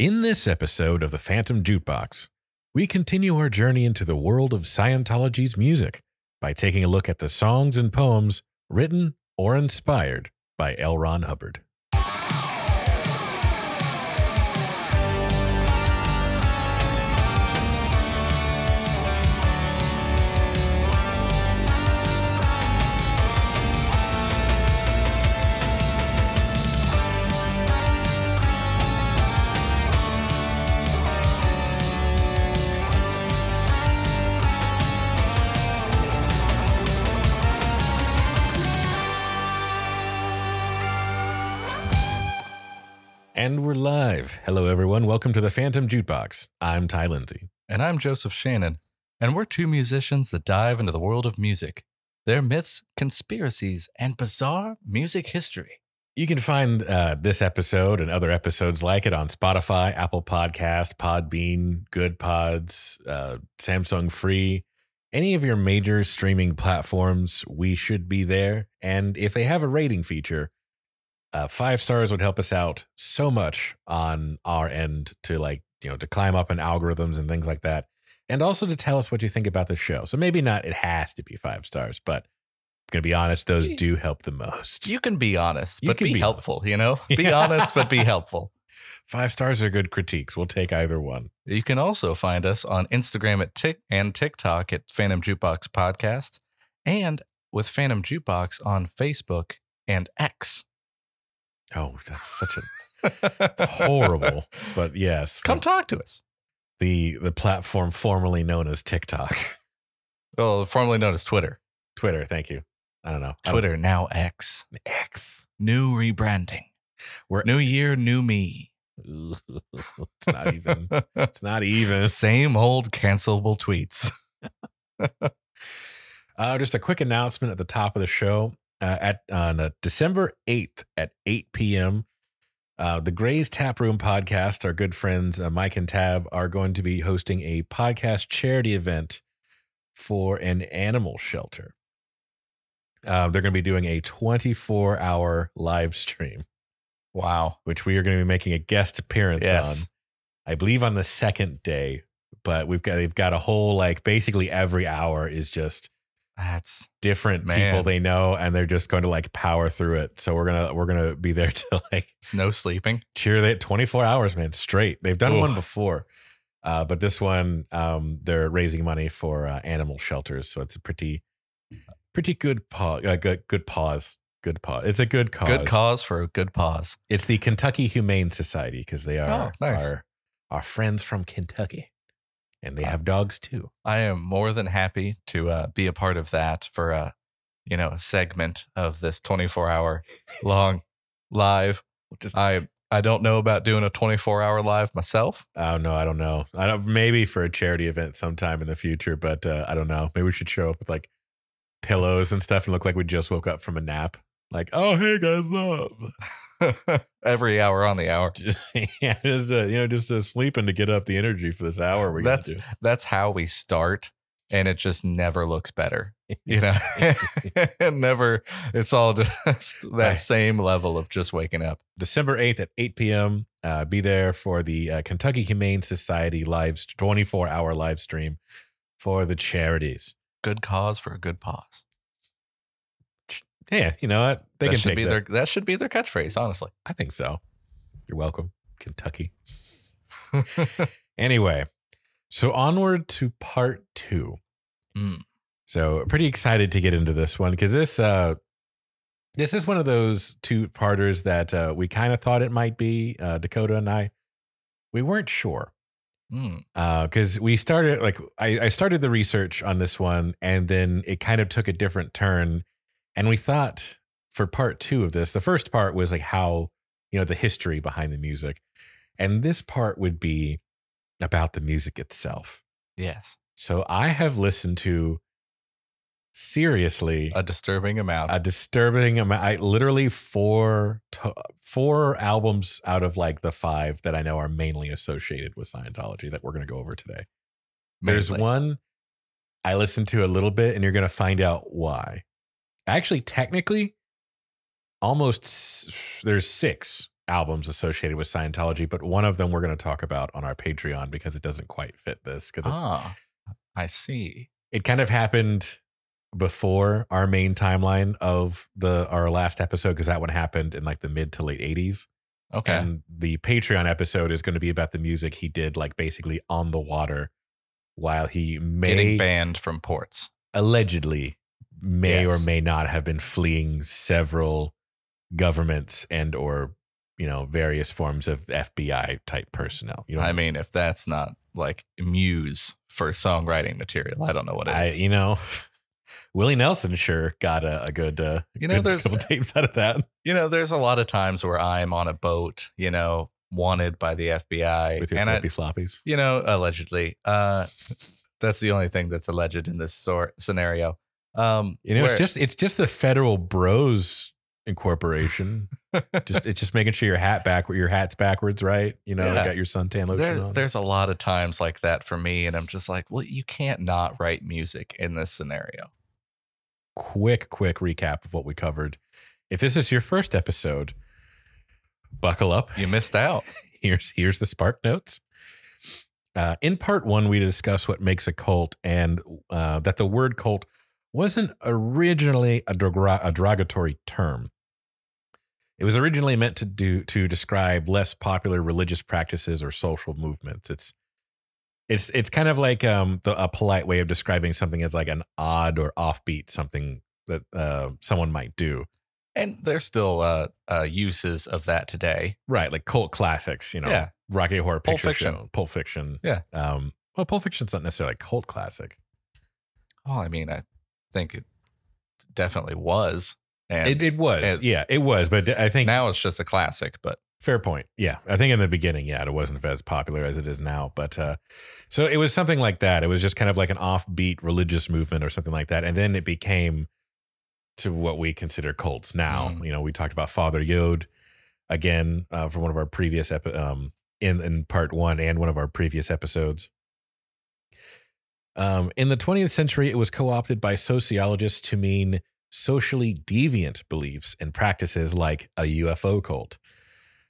In this episode of the Phantom Jukebox, we continue our journey into the world of Scientology's music by taking a look at the songs and poems written or inspired by L. Ron Hubbard. And we're live. Hello, everyone. Welcome to the Phantom Jukebox. I'm Ty Lindsay. And I'm Joseph Shannon, and we're two musicians that dive into the world of music, their myths, conspiracies, and bizarre music history. You can find uh, this episode and other episodes like it on Spotify, Apple Podcast, Podbean, Good Pods, uh, Samsung Free, any of your major streaming platforms. We should be there. And if they have a rating feature, uh, five stars would help us out so much on our end to like you know to climb up in algorithms and things like that and also to tell us what you think about the show so maybe not it has to be five stars but i'm gonna be honest those do help the most You can be honest, but can be, be helpful, you know? Be honest, but be helpful. five stars are good critiques we'll take either one You can also find us on Instagram at Tik and TikTok at Phantom Jukebox Podcast and with Phantom Jukebox on Facebook and X. oh that's such a it's horrible but yes Come talk to us. the the platform formerly known as tiktok Well, formerly known as Twitter. twitter thank you i don't know I don't- Twitter, now X. x New rebranding. We're- new year, new me. it's not even it's not even Same old cancelable tweets. Uh, just a quick announcement at the top of the show. Uh, at on uh, December eighth at eight p.m., uh, the Gray's Tap Room podcast. Our good friends uh, Mike and Tab are going to be hosting a podcast charity event for an animal shelter. Uh, they're going to be doing a twenty-four hour live stream, Wow. which we are going to be making a guest appearance Yes. on. I believe on the second day, but we've got they've got a whole like basically every hour is just That's different Man. people they know and they're just going to like power through it so we're gonna we're gonna be there to like it's no sleeping. cheer that 24 hours man straight they've done one before uh, but this one um, they're raising money for uh, animal shelters so it's a pretty pretty good pause uh, good good pause good pause it's a good cause Good cause for a good pause. it's the kentucky humane society because they are Oh, nice. our our friends from kentucky and they have dogs too I am more than happy to uh, be a part of that for a, you know, a segment of this 24 hour long live. just I I don't know about doing a 24 hour live myself. Oh no, I don't know. I don't maybe for a charity event sometime in the future, but uh, I don't know. Maybe we should show up with like pillows and stuff and look like we just woke up from a nap. Like, oh hey guys, up. Every hour on the hour. Just, yeah, just uh, you know, just uh, sleeping to get up the energy for this hour. We got That's to. that's how we start, and it just never looks better. You know, it never. It's all just that Right. same level of just waking up. December eighth at eight p.m. Uh, be there for the uh, Kentucky Humane Society live twenty four hour live stream for the charities. Good cause for a good pause. Yeah, you know what they that can should take be that. their that should be their catchphrase. Honestly. I think so. You're welcome, Kentucky. Anyway, so onward to part two. Mm. So pretty excited to get into this one because this uh this is one of those two parters that uh, we kind of thought it might be. Uh, Dakota and I, we weren't sure Mm. because we started like I, I started the research on this one and then it kind of took a different turn and we thought for part two of this the first part was like how you know the history behind the music and this part would be about the music itself Yes. so i have listened to seriously A disturbing amount. a disturbing amount I, literally four to, four albums out of like the five that i know are mainly associated with scientology that we're going to go over today there's one I listened to a little bit, and you're going to find out why. Actually, technically, almost there's six albums associated with Scientology, but one of them we're going to talk about on our Patreon because it doesn't quite fit this because Ah, I see. it, kind of happened before our main timeline of the our last episode because that one happened in like the mid to late 80s. Okay. And the Patreon episode is going to be about the music he did like basically on the water while he may Getting banned from ports. allegedly may or may not have been fleeing several governments and or you know various forms of FBI type personnel. You know, I mean, if that's not like muse for songwriting material, I don't know what it I you know Willie Nelson sure got a, a good uh, You know, good there's- couple tapes out of that you know, there's a lot of times where I'm on a boat, you know, wanted by the FBI, with your and I, floppies. you know, allegedly. Uh, that's the only thing that's alleged in this sort scenario. Um, You know, where- it's just it's just the Federal Bros Incorporation. just it's just making sure your hat back your hat's backwards, right? You know, Yeah. got your suntan lotion there, on. there's a lot of times like that for me, and I'm just like, well, you can't not write music in this scenario. quick, quick recap of what we covered. If this is your first episode, buckle up. You missed out. Here's here's the spark notes. Uh, in part one, we discuss what makes a cult, and uh, that the word cult wasn't originally a, a derogatory term. It was originally meant to do to describe less popular religious practices or social movements. It's it's it's kind of like um, the, a polite way of describing something as like an odd or offbeat something that uh, someone might do. And there's still uh, uh, uses of that today. Right, like cult classics, you know, Yeah. Rocky Horror Picture Pulp Fiction. Show, Pulp Fiction. Yeah. Um, well, Pulp Fiction's not necessarily a cult classic. Well, I mean, I think it definitely was. And It, it was, yeah, it was. But I think now it's just a classic, but fair point. Yeah, I think in the beginning, yeah, it wasn't as popular as it is now. But uh, so it was something like that. It was just kind of like an offbeat religious movement or something like that, and then it became to what we consider cults now. Mm. You know, we talked about Father Yod again uh, for one of our previous epi- um in in part one and one of our previous episodes. Um, in the 20th century, it was co opted by sociologists to mean socially deviant beliefs and practices like a UFO cult.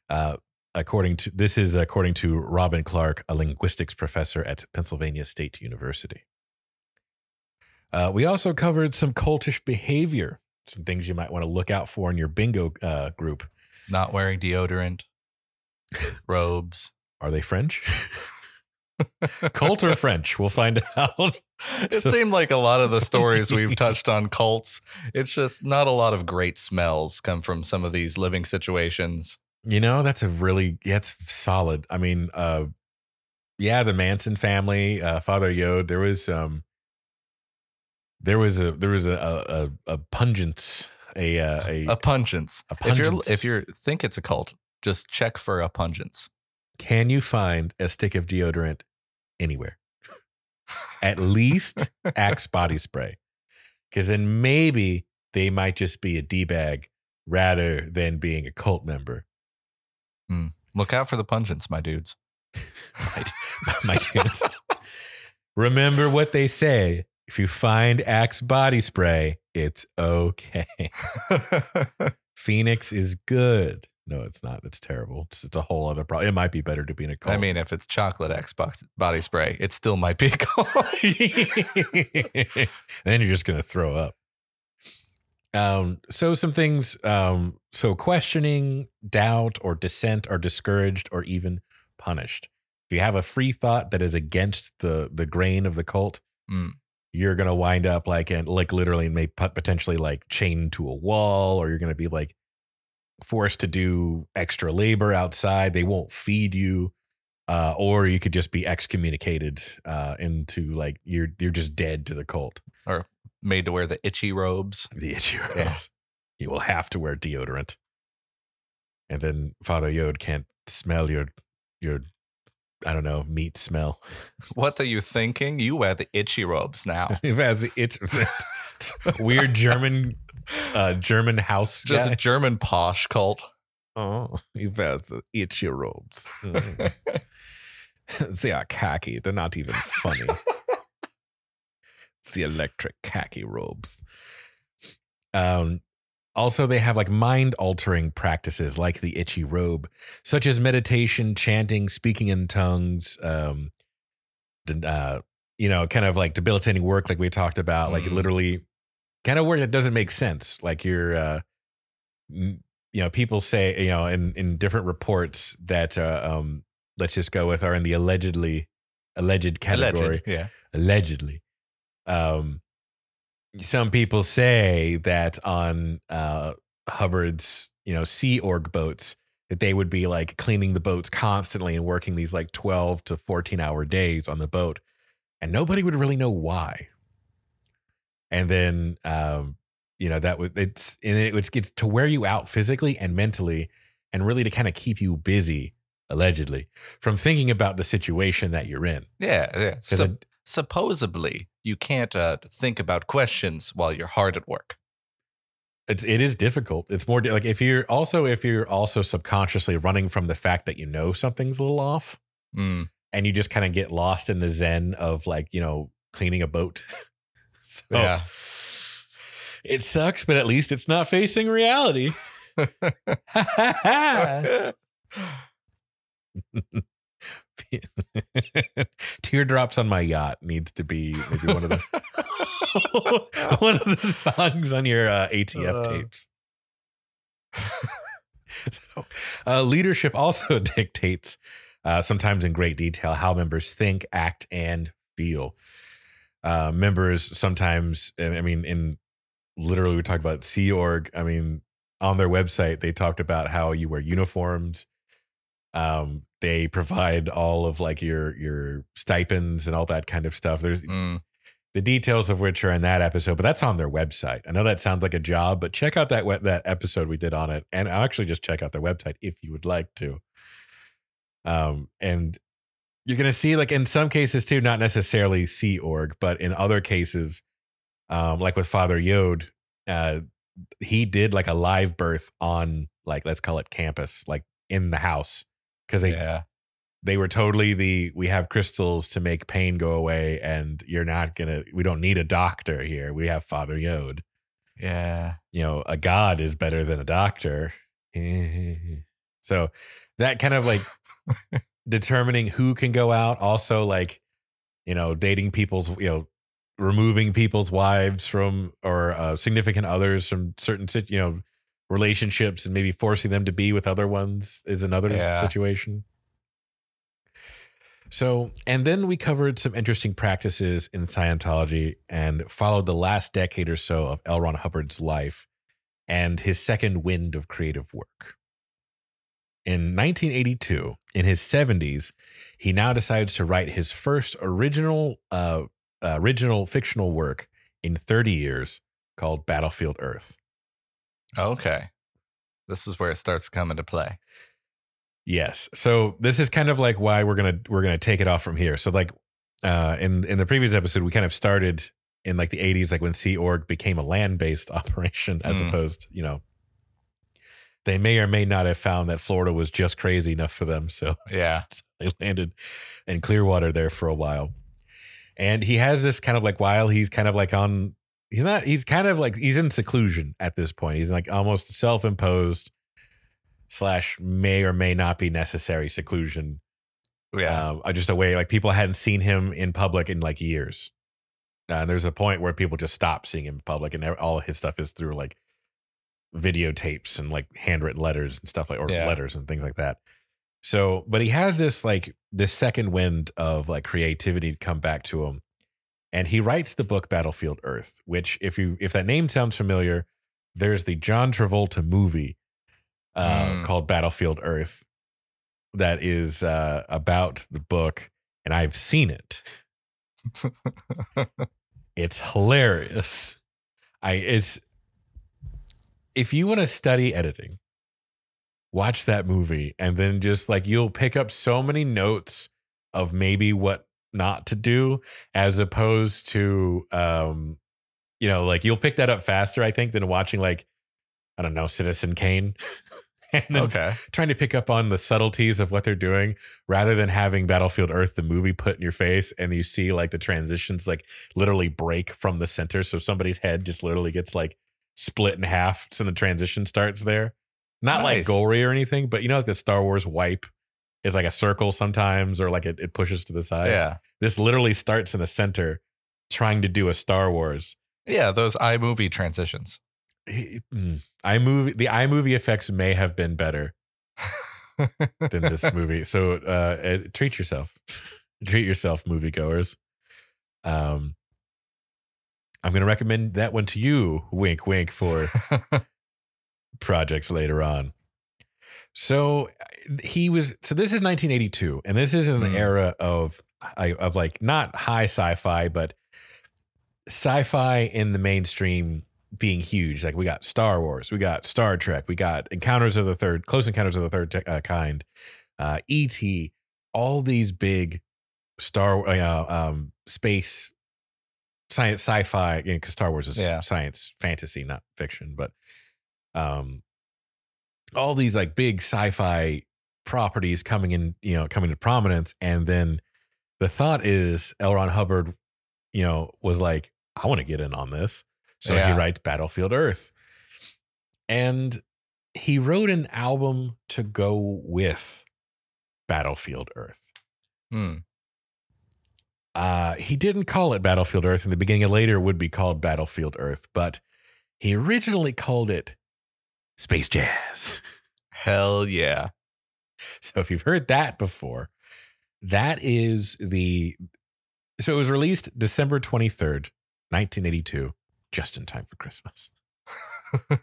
Uh, according to this is according to Robin Clark, a linguistics professor at Pennsylvania State University. Uh, we also covered some cultish behavior, some things you might want to look out for in your bingo uh, group. not wearing deodorant, robes. Are they French? Cult or French? We'll find out. It So- seemed like a lot of the stories we've touched on cults, it's just not a lot of great smells come from some of these living situations. You know, that's a really that's solid. I mean, uh yeah, the Manson family, uh Father Yod, there was um there was a there was a a, a, a pungence, a uh, a, A pungence. a If you're pungence. if you think it's a cult, just check for a pungence. can you find a stick of deodorant anywhere? At least Axe body spray. Cuz then maybe they might just be a D-bag rather than being a cult member. Hmm. Look out for the pungents, my dudes. my, my dudes. Remember what they say. If you find Axe body spray, it's okay. Phoenix is good. No, it's not. It's terrible. It's, it's a whole other problem. It might be better to be in a cult. I mean, if it's chocolate Xbox body spray, it still might be a cult. then you're just going to throw up. Um, so some things, um, so questioning, doubt, or dissent are discouraged or even punished. If you have a free thought that is against the the grain of the cult, Mm. you're gonna wind up like and like literally may pot- potentially like chained to a wall, or you're gonna be like forced to do extra labor outside. They won't feed you. Uh, or you could just be excommunicated uh, into like you're you're just dead to the cult. Or made to wear the itchy robes. The issue Yeah. you will have to wear deodorant, and then Father Yod can't smell your your I don't know meat smell. What are you thinking? You wear the itchy robes now. Has the itch, weird German uh, German house Just guy. a German posh cult. oh, has the itchy robes. Mm. they are khaki. They're not even funny. it's the electric khaki robes. Um, also, they have like mind altering practices like the itchy robe, such as meditation, chanting, speaking in tongues, um, uh, you know, kind of like debilitating work, like we talked about, like Mm. literally kind of work that doesn't make sense. Like you're, uh, you know, people say, you know, in, in different reports that, uh, um, let's just go with are in the allegedly, alleged category Alleged. Yeah. allegedly. Um, some people say that on uh, Hubbard's, you know, Sea Org boats, that they would be like cleaning the boats constantly and working these like 12 to 14 hour days on the boat. And nobody would really know why. And then, um, you know, that would, it's, and it would, it's to wear you out physically and mentally and really to kind of keep you busy, allegedly, from thinking about the situation that you're in. Yeah. Yeah. So, I- supposedly, you can't uh, think about questions while you're hard at work. it's it is difficult. It's more like if you're also if you're also subconsciously running from the fact that you know something's a little off, Mm. and you just kind of get lost in the zen of like you know cleaning a boat. so Yeah. it sucks, but at least it's not facing reality. Teardrops on my yacht needs to be maybe one of the one of the songs on your uh, ATF Uh. tapes. so, uh, leadership also dictates, uh, sometimes in great detail, how members think, act, and feel. Uh, members sometimes, and I mean, in literally, we talked about Sea Org. I mean, on their website, they talked about how you wear uniforms. Um, they provide all of like your your stipends and all that kind of stuff. There's Mm. the details of which are in that episode, but that's on their website. I know that sounds like a job, but check out that that episode we did on it, and I'll actually just check out their website if you would like to. Um, and you're gonna see, like in some cases too, not necessarily Sea Org, but in other cases, um, like with Father Yod, uh, he did like a live birth on like let's call it campus, like in the house, because they yeah. they were totally the we have crystals to make pain go away and you're not gonna we don't need a doctor here we have father yod Yeah. you know a god is better than a doctor so that kind of like determining who can go out also like you know dating people's you know removing people's wives from or uh, significant others from certain you know relationships and maybe forcing them to be with other ones is another Yeah. situation so, and then we covered some interesting practices in Scientology and followed the last decade or so of L. Ron Hubbard's life and his second wind of creative work. In 1982, in his 70s, he now decides to write his first original, uh, original fictional work in 30 years called Battlefield Earth. Okay. This is where it starts to come into play. Yes. So this is kind of like why we're gonna we're gonna take it off from here. So like uh in in the previous episode, we kind of started in like the 80s, like when Sea Org became a land-based operation, as Mm. opposed, you know, they may or may not have found that Florida was just crazy enough for them. So Yeah. they landed in Clearwater there for a while. And he has this kind of like while he's kind of like on he's not he's kind of like he's in seclusion at this point. He's like almost self-imposed slash may or may not be necessary seclusion. Yeah. Um, uh, just a way like people hadn't seen him in public in like years. Uh, and there's a point where people just stop seeing him in public, and all of his stuff is through like videotapes and like handwritten letters and stuff like or Yeah. letters and things like that. So, but he has this like this second wind of like creativity to come back to him, and he writes the book Battlefield Earth, which if you if that name sounds familiar, there's the John Travolta movie uh, Mm. called Battlefield Earth that is uh, about the book, and I've seen it. It's hilarious. I it's if you want to study editing, watch that movie and then just like you'll pick up so many notes of maybe what not to do as opposed to um you know like you'll pick that up faster I think than watching like I don't know Citizen Kane and then okay. trying to pick up on the subtleties of what they're doing rather than having Battlefield Earth, the movie, put in your face and you see like the transitions like literally break from the center. So somebody's head just literally gets like split in half, so the transition starts there. Not like Nice. gory or anything, but you know, like the Star Wars wipe is like a circle sometimes, or like it, it pushes to the side. yeah. This literally starts in the center, trying to do a Star Wars. Yeah. Those iMovie transitions. Mm, iMovie, the iMovie effects may have been better than this movie. So uh, uh, treat yourself, treat yourself, moviegoers. Um, I'm going to recommend that one to you. Wink, wink for projects later on. So he was. So this is 1982, and this is in the Hmm. era of I- of like not high sci-fi, but sci-fi in the mainstream being huge. Like we got Star Wars, we got Star Trek, we got Encounters of the Third, Close Encounters of the Third Te- uh, Kind, uh, E.T. All these big Star uh, um, space science sci-fi. You know, because Star Wars is Yeah. science fantasy, not fiction, but um, all these like big sci-fi properties coming in, you know, coming to prominence, and then the thought is L. Ron Hubbard, you know, was like, I want to get in on this. So he writes Battlefield Earth. And he wrote an album to go with Battlefield Earth. Hmm. Uh, he didn't call it Battlefield Earth in the beginning. It later would be called Battlefield Earth, but he originally called it Space Jazz. Hell yeah. So if you've heard that before, that is the so it was released December 23rd, 1982, just in time for Christmas.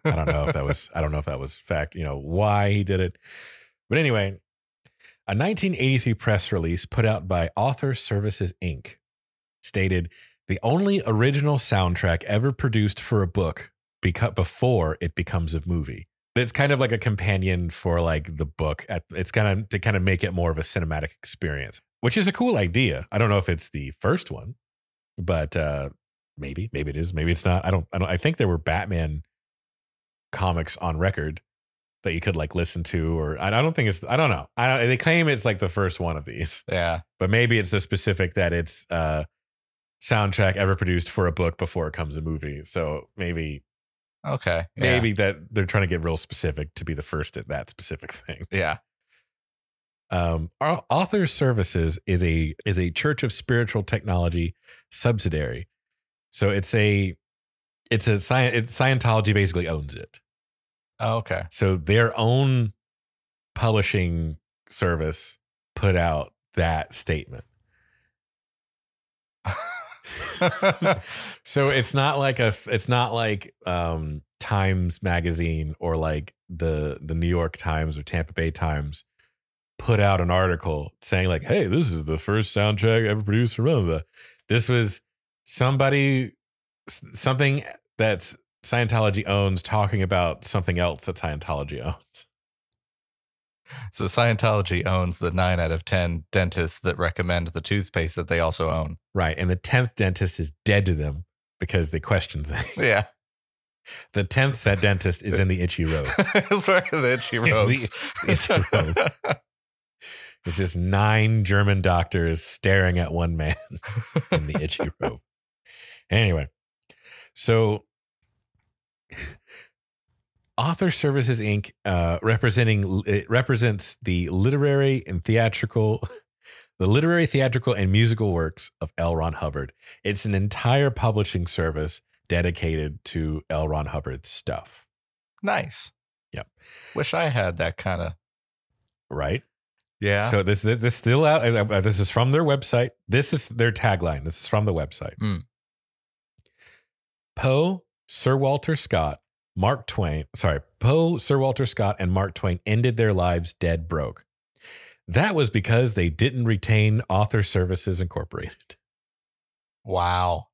I don't know if that was I don't know if that was fact, you know, why he did it. But anyway, a 1983 press release put out by Author Services Inc. stated the only original soundtrack ever produced for a book beca- before it becomes a movie. It's kind of like a companion for like the book. At, it's kind of to kind of make it more of a cinematic experience, which is a cool idea. I don't know if it's the first one, but uh maybe maybe it is, maybe it's not. I don't. I don't. I think there were Batman comics on record that you could like listen to, or I don't think it's. I don't know. I don't, they claim it's like the first one of these, Yeah. but maybe it's the specific that it's uh soundtrack ever produced for a book before it comes a movie. So maybe Okay. Yeah. maybe that they're trying to get real specific to be the first at that specific thing. Yeah. Um, our Author Services is a is a Church of Spiritual Technology subsidiary. So it's a it's a science. It's Scientology basically owns it. Oh, okay. So their own publishing service put out that statement. So it's not like a it's not like um Times magazine or like the the New York Times or Tampa Bay Times put out an article saying like, "Hey, this is the first soundtrack ever produced for blah, blah, blah." This was somebody something that Scientology owns talking about something else that Scientology owns. so Scientology owns the nine out of 10 dentists that recommend the toothpaste that they also own. Right, and the 10th dentist is dead to them because they questioned things. Yeah. The 10th set dentist is in the itchy road. That's where the itchy The itchy robe. It's just nine German doctors staring at one man in the itchy robe. Anyway, so Author Services Inc. Uh, representing it represents the literary and theatrical, the literary, theatrical, and musical works of L. Ron Hubbard. It's an entire publishing service dedicated to L. Ron Hubbard's stuff. nice. Yep. Wish I had that kind of. Right. Yeah. So this this, this still out. uh, This is from their website. This is their tagline. This is from the website. Mm. Poe, Sir Walter Scott, Mark Twain. Sorry, Poe, Sir Walter Scott, and Mark Twain ended their lives dead broke. That was because they didn't retain Author Services Incorporated. wow.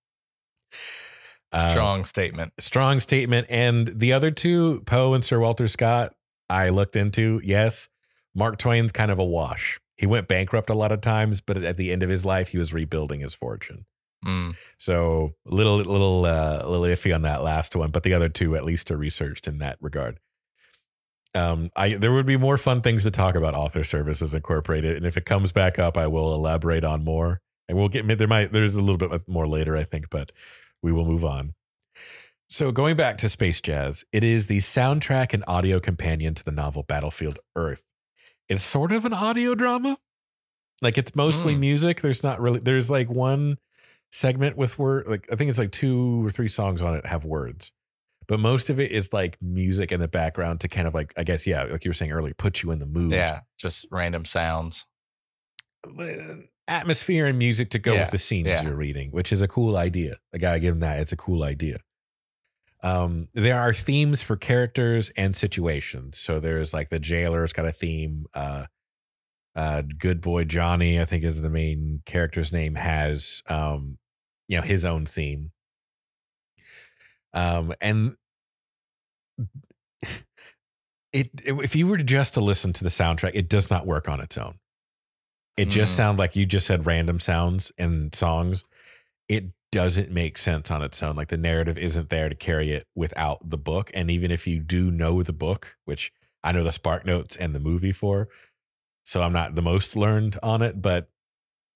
Uh, Strong statement. strong statement. And the other two, Poe and Sir Walter Scott, I looked into. Yes, Mark Twain's kind of a wash. He went bankrupt a lot of times, but at the end of his life, he was rebuilding his fortune. Mm. So little, little, uh, little iffy on that last one, but the other two at least are researched in that regard. Um, I there would be more fun things to talk about Author Services Incorporated, and if it comes back up, I will elaborate on more. And we'll get there might there's a little bit more later, I think, but we will move on. So going back to Space Jazz, it is the soundtrack and audio companion to the novel Battlefield Earth. It's sort of an audio drama. Like it's mostly Mm. music. There's not really there's like one segment with word like I think it's like two or three songs on it have words. But most of it is like music in the background to kind of like I guess yeah, like you were saying earlier, put you in the mood. Yeah, just random sounds. Atmosphere and music to go Yeah, with the scenes yeah. you're reading, which is a cool idea. I gotta give them that. It's a cool idea. Um, there are themes for characters and situations. So there's like the jailer's got a theme. Uh, uh, good boy Johnny, I think is the main character's name, has um, you know, his own theme. Um, and it, if you were just to listen to the soundtrack, it does not work on its own. It just Mm. sounds like you just said random sounds and songs. It doesn't make sense on its own. Like the narrative isn't there to carry it without the book. And even if you do know the book, which I know the Spark Notes and the movie for, so I'm not the most learned on it, but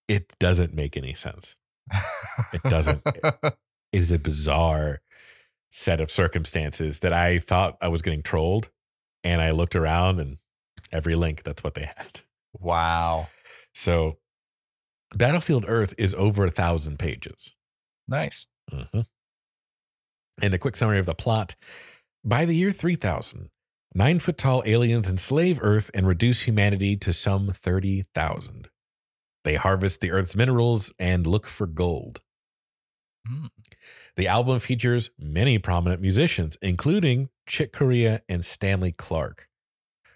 it doesn't make any sense. It doesn't. It is a bizarre set of circumstances that I thought I was getting trolled. And I looked around and every link, that's what they had. wow. So Battlefield Earth is over a thousand pages. Nice. Mm-hmm. And a quick summary of the plot. By the year 3000, nine foot tall aliens enslave Earth and reduce humanity to some 30,000. They harvest the Earth's minerals and look for gold. Mm. The album features many prominent musicians, including Chick Corea and Stanley Clarke,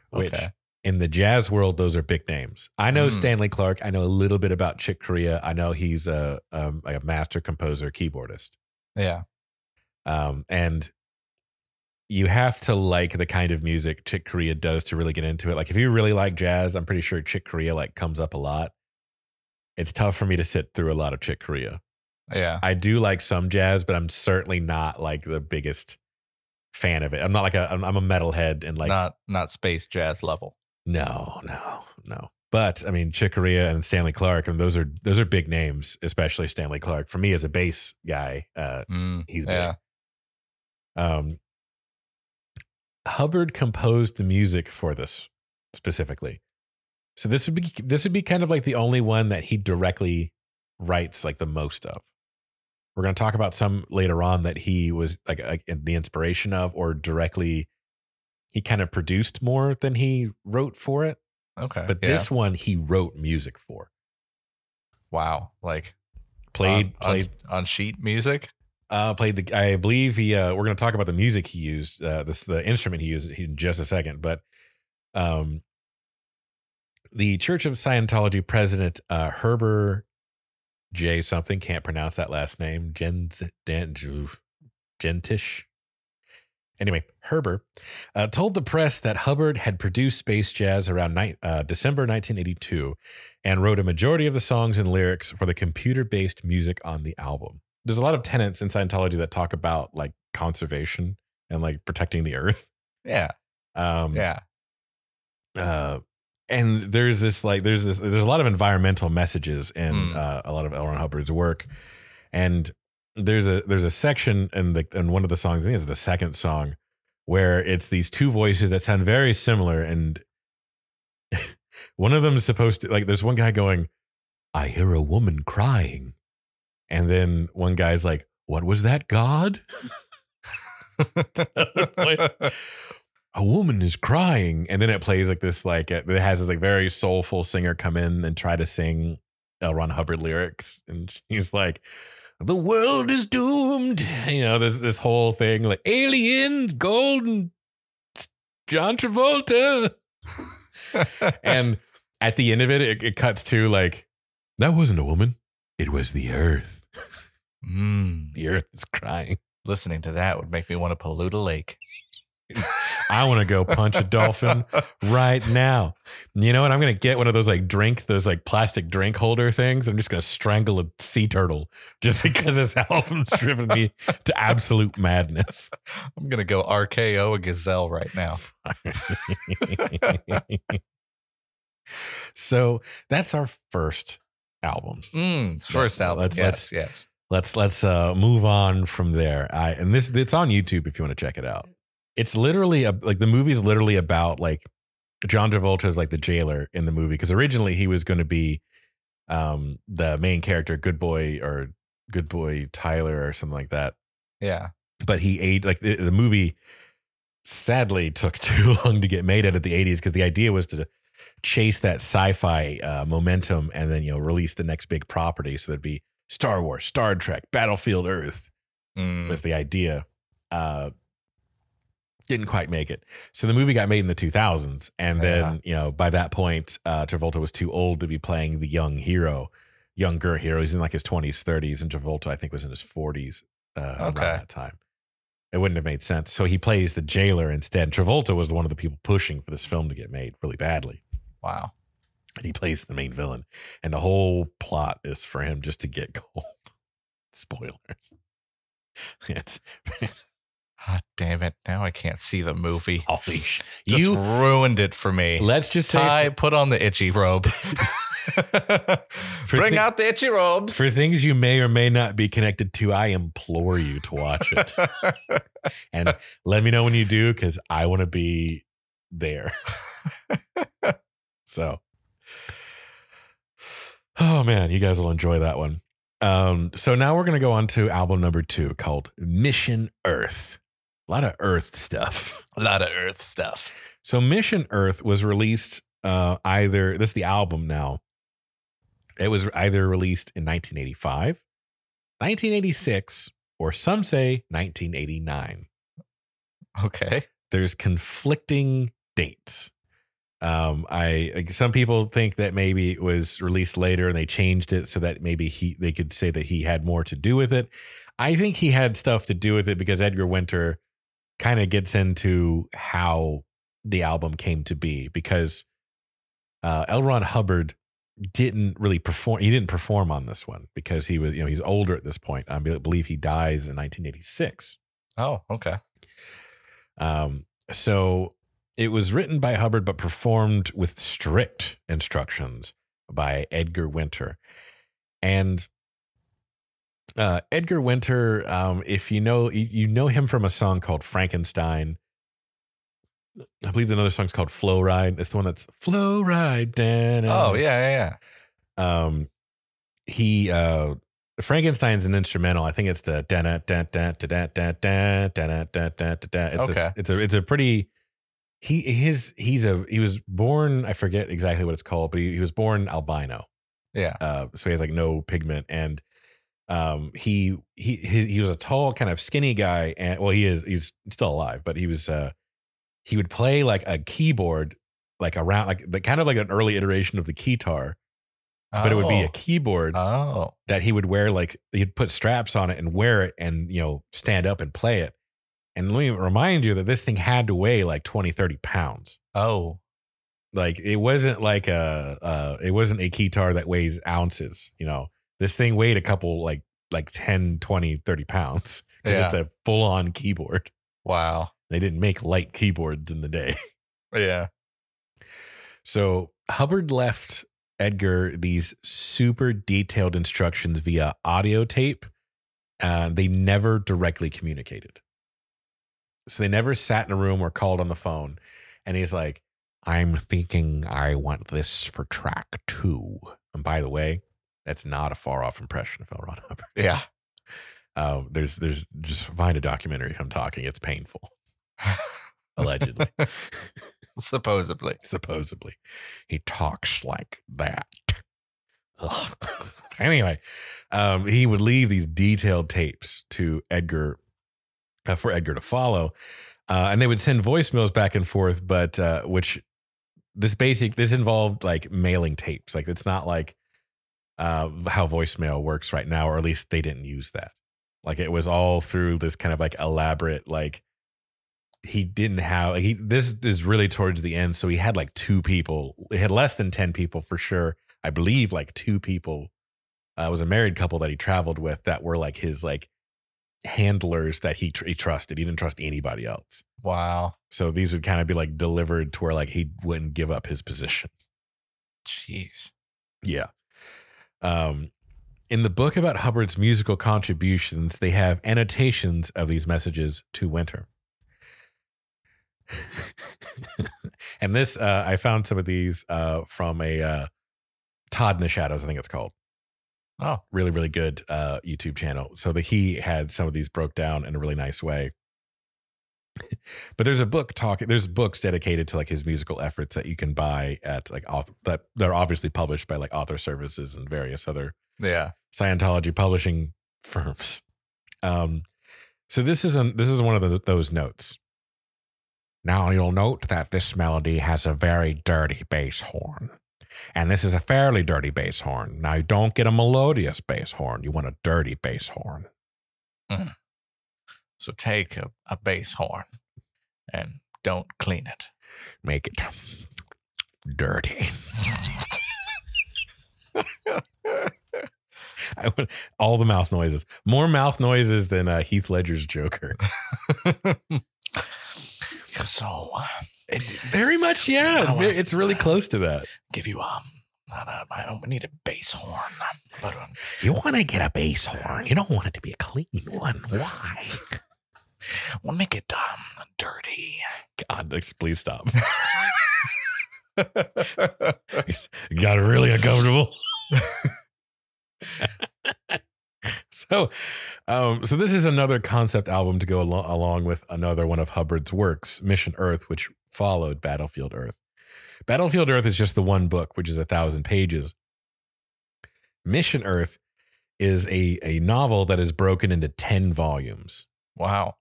which Okay. in the jazz world, those are big names. I know Mm. Stanley Clarke. I know a little bit about Chick Corea. I know he's a, um, a master composer, keyboardist. Yeah. Um, and you have to like the kind of music Chick Corea does to really get into it. Like if you really like jazz, I'm pretty sure Chick Corea like comes up a lot. It's tough for me to sit through a lot of Chick Corea. Yeah. I do like some jazz, but I'm certainly not like the biggest fan of it. I'm not like a I'm, I'm a metalhead and like not not space jazz level. no, no, no. But I mean, Chick Corea and Stanley Clarke, I and those are those are big names, especially Stanley Clarke. For me as a bass guy, uh, Mm. he's big. Yeah. Um, Hubbard composed the music for this specifically. So this would be this would be kind of like the only one that he directly writes like the most of. We're going to talk about some later on that he was like, like the inspiration of or directly he kind of produced more than he wrote for it. Okay. But yeah. this one he wrote music for. wow, like Played on, played on, on sheet music. Uh, played the. I believe he. Uh, we're going to talk about the music he used. Uh, this the instrument he used in just a second, but um, the Church of Scientology president uh, Herbert J something can't pronounce that last name. Jens Dan, Gentish. Anyway, Herbert uh, told the press that Hubbard had produced space jazz around ni- uh, December 1982 and wrote a majority of the songs and lyrics for the computer based music on the album. There's a lot of tenets in Scientology that talk about like conservation and like protecting the earth. Yeah. Um, Yeah. uh, and there's this like there's this there's a lot of environmental messages in Mm. uh, a lot of L. Ron Hubbard's work, and there's a there's a section in the in one of the songs I think it's the second song where it's these two voices that sound very similar, and one of them is supposed to like there's one guy going, "I hear a woman crying," and then one guy's like, "What was that, God?" a woman is crying and then it plays like this like it has this like very soulful singer come in and try to sing L. Ron Hubbard lyrics and she's like the world is doomed you know this this whole thing like aliens golden John Travolta and at the end of it, it it cuts to like that wasn't a woman it was the earth mm. the earth is crying Listening to that would make me want to pollute a lake. I want to go punch a dolphin right now. You know what? I'm going to get one of those like drink, those like plastic drink holder things. I'm just going to strangle a sea turtle just because this album's driven me to absolute madness. I'm gonna go RKO a gazelle right now. so that's our first album. Mm, first album. let's- yes, let's- yes. let's let's uh move on from there. I and this it's on YouTube if you want to check it out. It's literally a, like the movie is literally about like John Travolta is like the jailer in the movie because originally he was going to be um the main character, Good Boy or Good Boy Tyler or something like that. Yeah. But he ate like the, the movie sadly took too long to get made out of the 80s because the idea was to chase that sci-fi uh, momentum and then you know release the next big property so there'd be Star Wars, Star Trek, Battlefield Earth Mm. was the idea. Uh, didn't quite make it. So the movie got made in the 2000s. And then, you know, by that point, uh, Travolta was too old to be playing the young hero, younger hero. He's in like his 20s, 30s. And Travolta, I think, was in his 40s uh, around that time. It wouldn't have made sense. So he plays the jailer instead. Travolta was one of the people pushing for this film to get made really badly. Wow. And he plays the main villain. And the whole plot is for him just to get gold. Spoilers. It's Ah, damn it. Now I can't see the movie. holy sh- you ruined it for me. let's just say Ty, for, put on the itchy robe. Bring thi- out the itchy robes. for things you may or may not be connected to, I implore you to watch it. and let me know when you do because I want to be there. so, oh man, you guys will enjoy that one. Um, so now we're gonna go on to album number two called Mission Earth. A lot of Earth stuff. A lot of Earth stuff. So Mission Earth was released uh either this is the album now. It was either released in 1985, 1986, or some say 1989. Okay. There's conflicting dates. Um, I like, some people think that maybe it was released later and they changed it so that maybe he they could say that he had more to do with it. I think he had stuff to do with it because Edgar Winter kind of gets into how the album came to be because uh, L. Ron Hubbard didn't really perform. He didn't perform on this one because he was, you know, he's older at this point. I believe he dies in 1986. Oh, okay. Um, so it was written by Hubbard, but performed with strict instructions by Edgar Winter. And uh, Edgar Winter, um, if you know, you, you know him from a song called Frankenstein. I believe another song's called Flow Ride. It's the one that's Flow Ride. Dan. Oh, yeah, yeah, yeah. um he uh Frankenstein's an instrumental. I think it's the da da da da da da da da da da da da. It's Okay. a, it's a it's a pretty he his he's a he was born I forget exactly what it's called, but he, he was born albino. Yeah. Uh so he has like no pigment and um he he he, he was a tall kind of skinny guy and well he is he's still alive, but he was uh he would play like a keyboard like around like the kind of like an early iteration of the keytar but it would be a keyboard Oh. that he would wear like he'd put straps on it and wear it and you know stand up and play it and let me remind you that this thing had to weigh like 20 30 pounds Oh. like it wasn't like a uh it wasn't a keytar that weighs ounces you know this thing weighed a couple like like 10 20 30 pounds because Yeah. it's a full-on keyboard Wow. they didn't make light keyboards in the day Yeah. So Hubbard left Edgar these super detailed instructions via audio tape. Uh, they never directly communicated. So they never sat in a room or called on the phone. And he's like, I'm thinking I want this for track two. And by the way, that's not a far off impression of L. Ron Hubbard. Yeah. Uh, there's, there's just find a documentary of him talking. It's painful, allegedly. Supposedly. supposedly. He talks like that. Anyway, um, he would leave these detailed tapes to Edgar uh, for Edgar to follow, uh, and they would send voicemails back and forth. But uh, which this basic this involved like mailing tapes. Like it's not like uh, how voicemail works right now, or at least they didn't use that. Like it was all through this kind of like elaborate like he didn't have like he this is really towards the end so he had like two people he had less than 10 people for sure i believe like two people uh, it was a married couple that he traveled with that were like his like handlers that he, tr- he trusted he didn't trust anybody else Wow. so these would kind of be like delivered to where like he wouldn't give up his position Jeez. yeah um In the book about Hubbard's musical contributions, they have annotations of these messages to Winter. and this, uh, I found some of these uh, from a uh, Todd in the Shadows, I think it's called. Oh, Really, really good uh, YouTube channel. So that he had some of these broke down in a really nice way. But there's a book talking. There's books dedicated to like his musical efforts that you can buy at like author, that they're obviously published by like Author Services and various other yeah. Scientology publishing firms. Um, so this is an, this is one of the, those notes. Now you'll note that this melody has a very dirty bass horn, and this is a fairly dirty bass horn. Now you don't get a melodious bass horn; you want a dirty bass horn. So take a, a bass horn and don't clean it. Make it dirty. I would, all the mouth noises, more mouth noises than uh, Heath Ledger's Joker. so uh, Very much, yeah. I It's really close to that. give you um, not a, I don't need a bass horn, but um, You want to get a bass horn. You don't want it to be a clean one. Why? We'll make it um dirty. God, please stop. Got really uncomfortable. so, um, so this is another concept album to go alo- along with another one of Hubbard's works, Mission Earth, which followed Battlefield Earth. Battlefield Earth is just the one book, which is a thousand pages. Mission Earth is a a novel that is broken into ten volumes. Wow.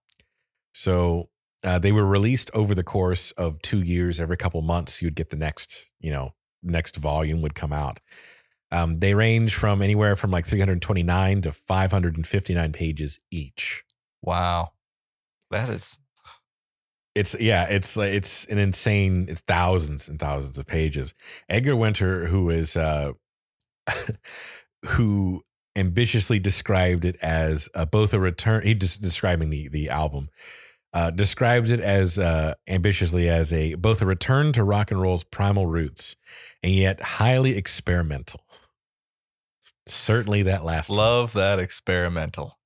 So uh, they were released over the course of two years. Every couple months, you'd get the next, you know, next volume would come out. Um, they range from anywhere from like 329 to 559 pages each. Wow. That is It's yeah, it's like it's an insane, it's thousands and thousands of pages. Edgar Winter, who is uh, who ambitiously described it as uh, both a return. He just describing the the album. Uh, describes it as uh, ambitiously as a both a return to rock and roll's primal roots, and yet highly experimental. Certainly, that last one. love that experimental.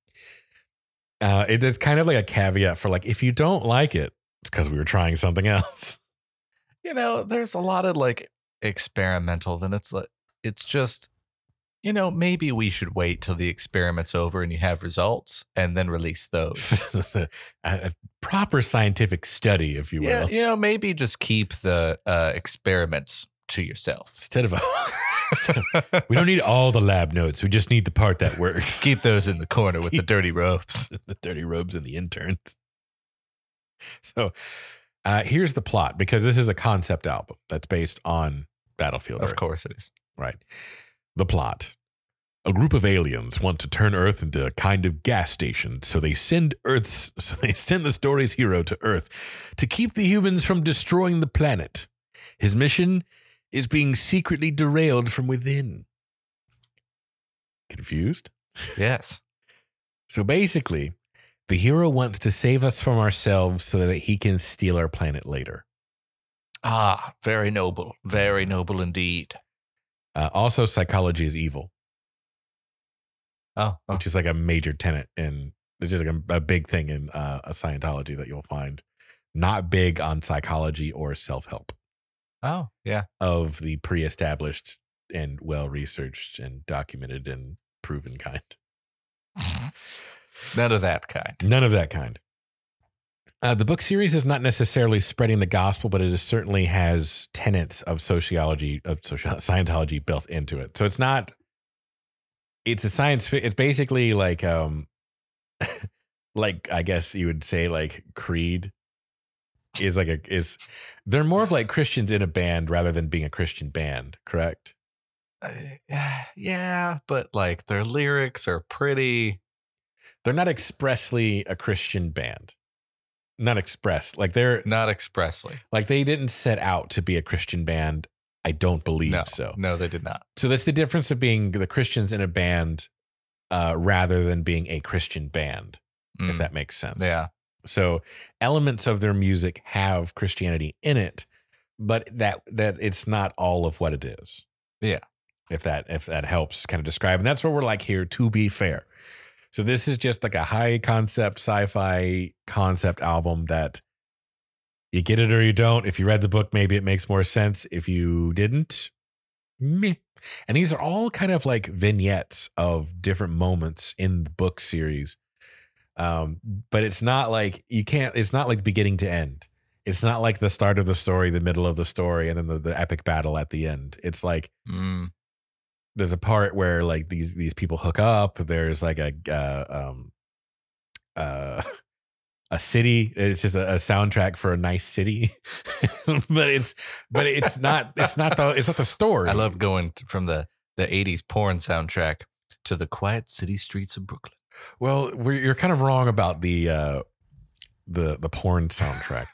Uh, it, it's kind of like a caveat for like if you don't like it, it's because we were trying something else. You know, there's a lot of like experimental, then it's like it's just you know, maybe we should wait till the experiment's over and you have results and then release those. a, a proper scientific study, if you will. yeah, you know, maybe just keep the uh, experiments to yourself. Instead of we don't need all the lab notes. We just need the part that works. Keep those in the corner with the dirty robes, the dirty robes and the interns. So uh, here's the plot because this is a concept album that's based on Battlefield. Of Earth. course it is. Right. The plot. A group of aliens want to turn Earth into a kind of gas station, so they send Earth's so they send the story's hero to Earth to keep the humans from destroying the planet. His mission is being secretly derailed from within. Confused? Yes. So basically, the hero wants to save us from ourselves so that he can steal our planet later. Ah, very noble. Very noble indeed. Uh, also, psychology is evil, Oh, oh. which is like a major tenet in it's just like a, a big thing in uh, a Scientology that you'll find. Not big on psychology or self help oh yeah. of the pre established and well researched and documented and proven kind. None of that kind. None of that kind. Uh, the book series is not necessarily spreading the gospel, but it is certainly has tenets of sociology of social Scientology built into it. So it's not. It's a science. It's basically like um, like I guess you would say like Creed is like a is they're more of like Christians in a band rather than being a Christian band, correct? Uh, yeah, but like their lyrics are pretty. They're not expressly a Christian band. Not express like they're Not expressly. Like they didn't set out to be a Christian band. I don't believe No, so. no, they did not. So that's the difference of being the Christians in a band uh, rather than being a Christian band, if Mm, that makes sense. yeah, So elements of their music have Christianity in it, but that that it's not all of what it is. Yeah. if that if that helps kind of describe. And that's what we're like here. To be fair, so this is just like a high concept sci-fi concept album that you get it or you don't. If you read the book, maybe it makes more sense. If you didn't, meh. And these are all kind of like vignettes of different moments in the book series. Um, but it's not like you can't, it's not like beginning to end. It's not like the start of the story, the middle of the story, and then the, the epic battle at the end. It's like Mm. There's a part where like these these people hook up. There's like a uh, um uh a city. It's just a, a soundtrack for a nice city, but it's but it's not it's not the it's not the story. I love going from the the '80s porn soundtrack to the quiet city streets of Brooklyn. Well, we're, you're kind of wrong about the uh, the the porn soundtrack.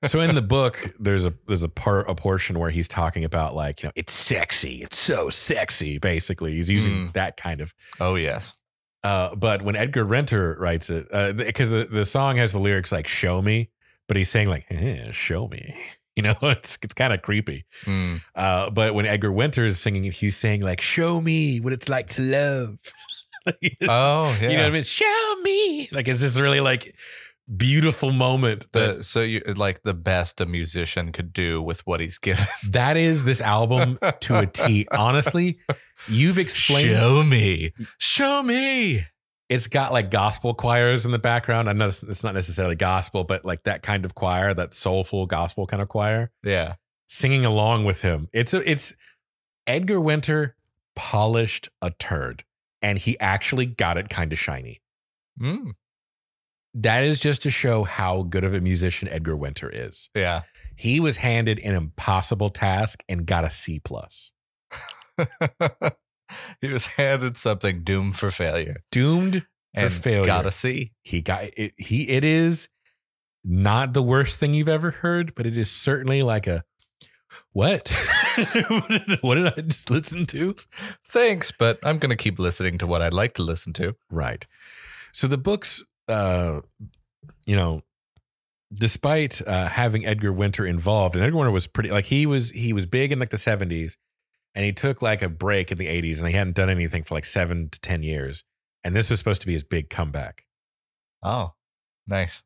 so in the book, there's a there's a part a portion where he's talking about like you know it's sexy, it's so sexy. Basically, he's using Mm. that kind of. Oh yes, Uh, but when Edgar Winter writes it, because the, the song has the lyrics like "Show me," but he's saying like eh, "Show me," you know, it's it's kind of creepy. Mm. Uh, but when Edgar Winter is singing it, he's saying like "Show me what it's like to love." Oh yeah. you know what I mean? Show me. Like is this really like beautiful moment that The, so you like the best a musician could do with what he's given. that is this album to a T. Honestly, you've explained Show me, show me. it's got like gospel choirs in the background. I know it's, it's not necessarily gospel, but like that kind of choir, that soulful gospel kind of choir, Yeah, singing along with him. It's a it's Edgar Winter polished a turd, and he actually got it kind of shiny. mm. That is just to show how good of a musician Edgar Winter is. yeah. He was handed an impossible task and got a C plus. he was handed something doomed for failure Doomed for and failure. got a C. he got it. He it is not the worst thing you've ever heard, but it is certainly like a what? what did I just listen to? Thanks, but I'm gonna keep listening to what I'd like to listen to. Right. So the books, uh, you know, despite uh, having Edgar Winter involved, and Edgar Winter was pretty like he was he was big in like the seventies, and he took like a break in the eighties, and he hadn't done anything for like seven to ten years, and this was supposed to be his big comeback. Oh, nice.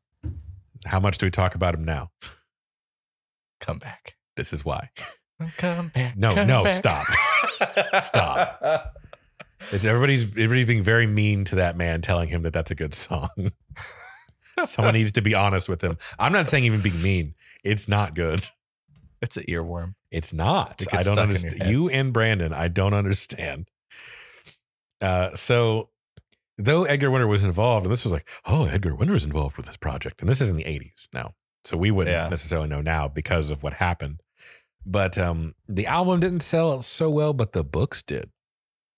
How much do we talk about him now? Come back. This is why. Come back. No, come no, back. stop. Stop. It's everybody's everybody's being very mean to that man, telling him that that's a good song. Someone needs to be honest with him. I'm not saying even being mean. It's not good. It's an earworm. It's not. It I don't understand. You and Brandon, I don't understand. Uh, so though Edgar Winter was involved, and this was like, oh, Edgar Winter is involved with this project, and this is in the 80s now, so we wouldn't Yeah. necessarily know now because of what happened. But um, the album didn't sell so well, but the books did.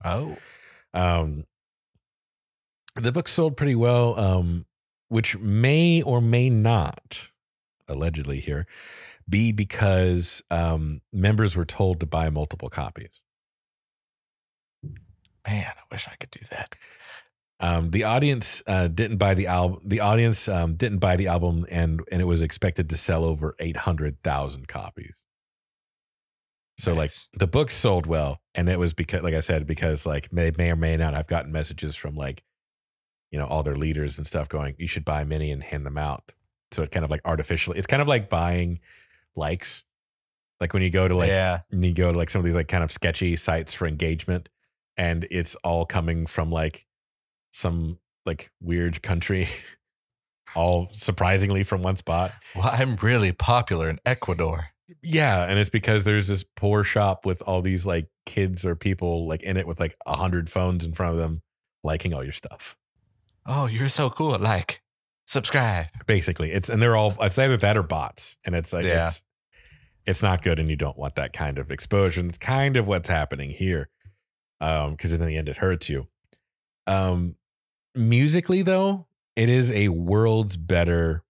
Oh, Um, the book sold pretty well, um, which may or may not, allegedly here, be because um, members were told to buy multiple copies. man, I wish I could do that. Um, the audience uh, didn't buy the album. The audience um, didn't buy the album, and and it was expected to sell over eight hundred thousand copies. So like the book sold well, and it was because, like I said, because like may may or may not, I've gotten messages from like, you know, all their leaders and stuff going, you should buy many and hand them out. So it kind of like artificially, it's kind of like buying likes, like when you go to like yeah, you go to like some of these like kind of sketchy sites for engagement and it's all coming from like some like weird country all surprisingly from one spot well, I'm really popular in Ecuador. Yeah and it's because there's this poor shop with all these like kids or people like in it with like a hundred phones in front of them liking all your stuff Oh, you're so cool. Like, subscribe. basically it's and they're all it's either that or bots and it's like Yeah. it's it's not good and you don't want that kind of exposure and it's kind of what's happening here um because in the end it hurts you um musically though it is a worlds better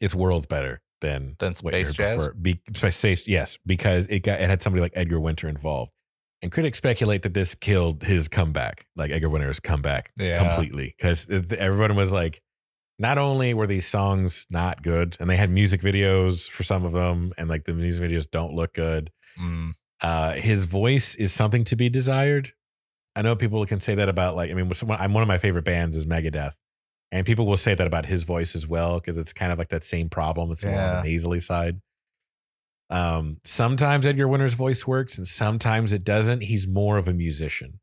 it's worlds better than Than Space Jazz? before. Be, space yes because it got it had somebody like edgar winter involved and critics speculate that this killed his comeback like edgar winter's comeback Yeah. completely because everyone was like not only were these songs not good and they had music videos for some of them and like the music videos don't look good Mm, Uh, his voice is something to be desired. I know people can say that about like I mean, I'm one of my favorite bands is Megadeth, and people will say that about his voice as well because it's kind of like that same problem. It's on the nasally side. Um, sometimes Edgar Winter's voice works, and sometimes it doesn't. He's more of a musician.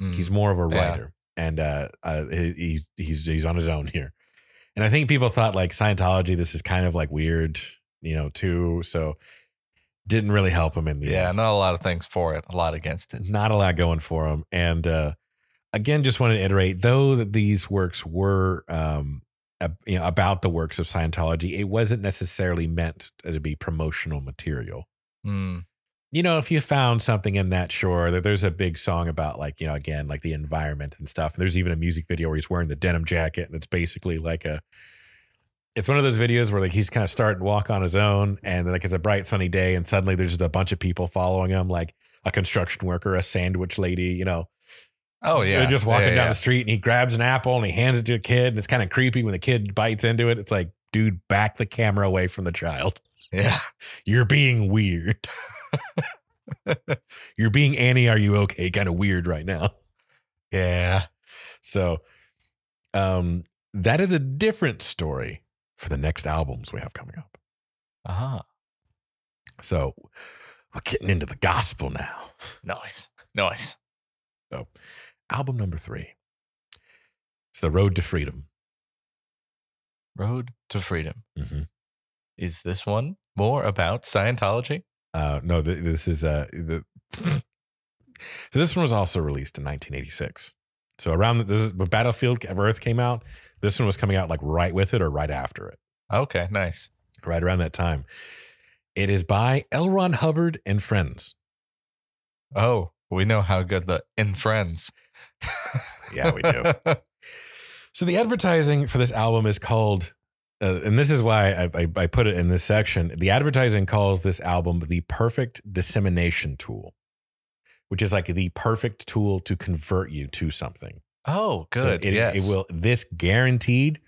Mm. He's more of a Yeah. writer, and uh, uh, he, he- he's he's on his own here. And I think people thought like Scientology, this is kind of like weird, you know, too. So didn't really help him in the yeah, end. not a lot of things for it, a lot against it. Not a lot going for him. And uh, again, just wanted to iterate, though that these works were um, ab- you know, about the works of Scientology, it wasn't necessarily meant to be promotional material Mm. you know, if you found something in that, sure, that there's a big song about like, you know, again, like the environment and stuff. And there's even a music video where he's wearing the denim jacket and it's basically like a it's one of those videos where like he's kind of starting to walk on his own and like it's a bright sunny day and suddenly there's just a bunch of people following him, like a construction worker, a sandwich lady, you know. Oh yeah, They're just walking Yeah, down yeah. the street and he grabs an apple and he hands it to a kid and it's kind of creepy when the kid bites into it. It's like, dude, back the camera away from the child. Yeah, You're being weird. You're being Annie, are you okay? Kind of weird right now. yeah. So um that is a different story for the next albums we have coming up. Uh-huh. So we're getting into the gospel now. Nice, nice. So album number three. It's The Road to Freedom. Road to Freedom. Mm-hmm. Is this one more about Scientology? Uh no, th- this is uh the so this one was also released in 1986. So around this is when Battlefield of Earth came out, this one was coming out like right with it or right after it. Okay, nice. right around that time. It is by L. Ron Hubbard and Friends. Oh, we know how good the In Friends. Yeah, we do. So the advertising for this album is called, uh, and this is why I, I, I put it in this section. The advertising calls this album the perfect dissemination tool, which is like the perfect tool to convert you to something. oh, So good. it, yes. it will. This guaranteed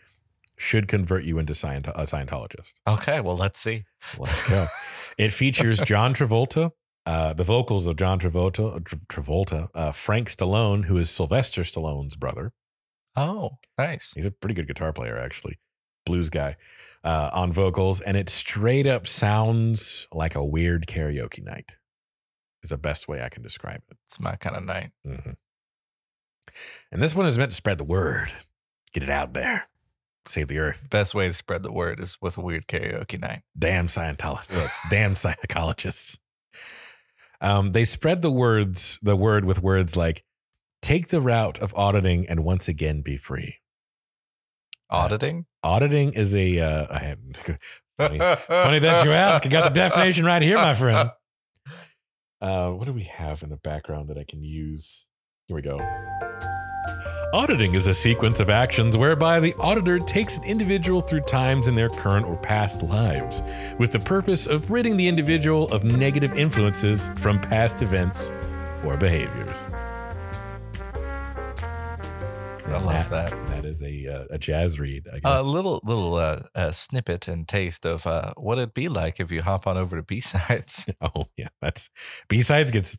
should convert you into Scient- a Scientologist. Okay, well, let's see. Let's go. it features John Travolta, uh, the vocals of John Travolta, uh, Travolta, uh, Frank Stallone, who is Sylvester Stallone's brother. Oh, nice. He's a pretty good guitar player, actually, blues guy, uh, on vocals, and it straight up sounds like a weird karaoke night. Is the best way I can describe it. It's my kind of night. Mhm. And this one is meant to spread the word, get it out there, save the earth. Best way to spread the word is with a weird karaoke night. damn Scientologists, damn psychologists. Um, they spread the words, the word with words like "take the route of auditing and once again be free." Auditing? Auditing is a uh, I funny, funny that you ask. I got the definition right here, my friend. Uh, what do we have in the background that I can use? Here we go. Auditing is a sequence of actions whereby the auditor takes an individual through times in their current or past lives with the purpose of ridding the individual of negative influences from past events or behaviors. I love that. That is a uh, a jazz read. I A guess. A little little uh, uh, snippet and taste of uh, what it'd be like if you hop on over to B sides. Oh yeah, that's B sides gets.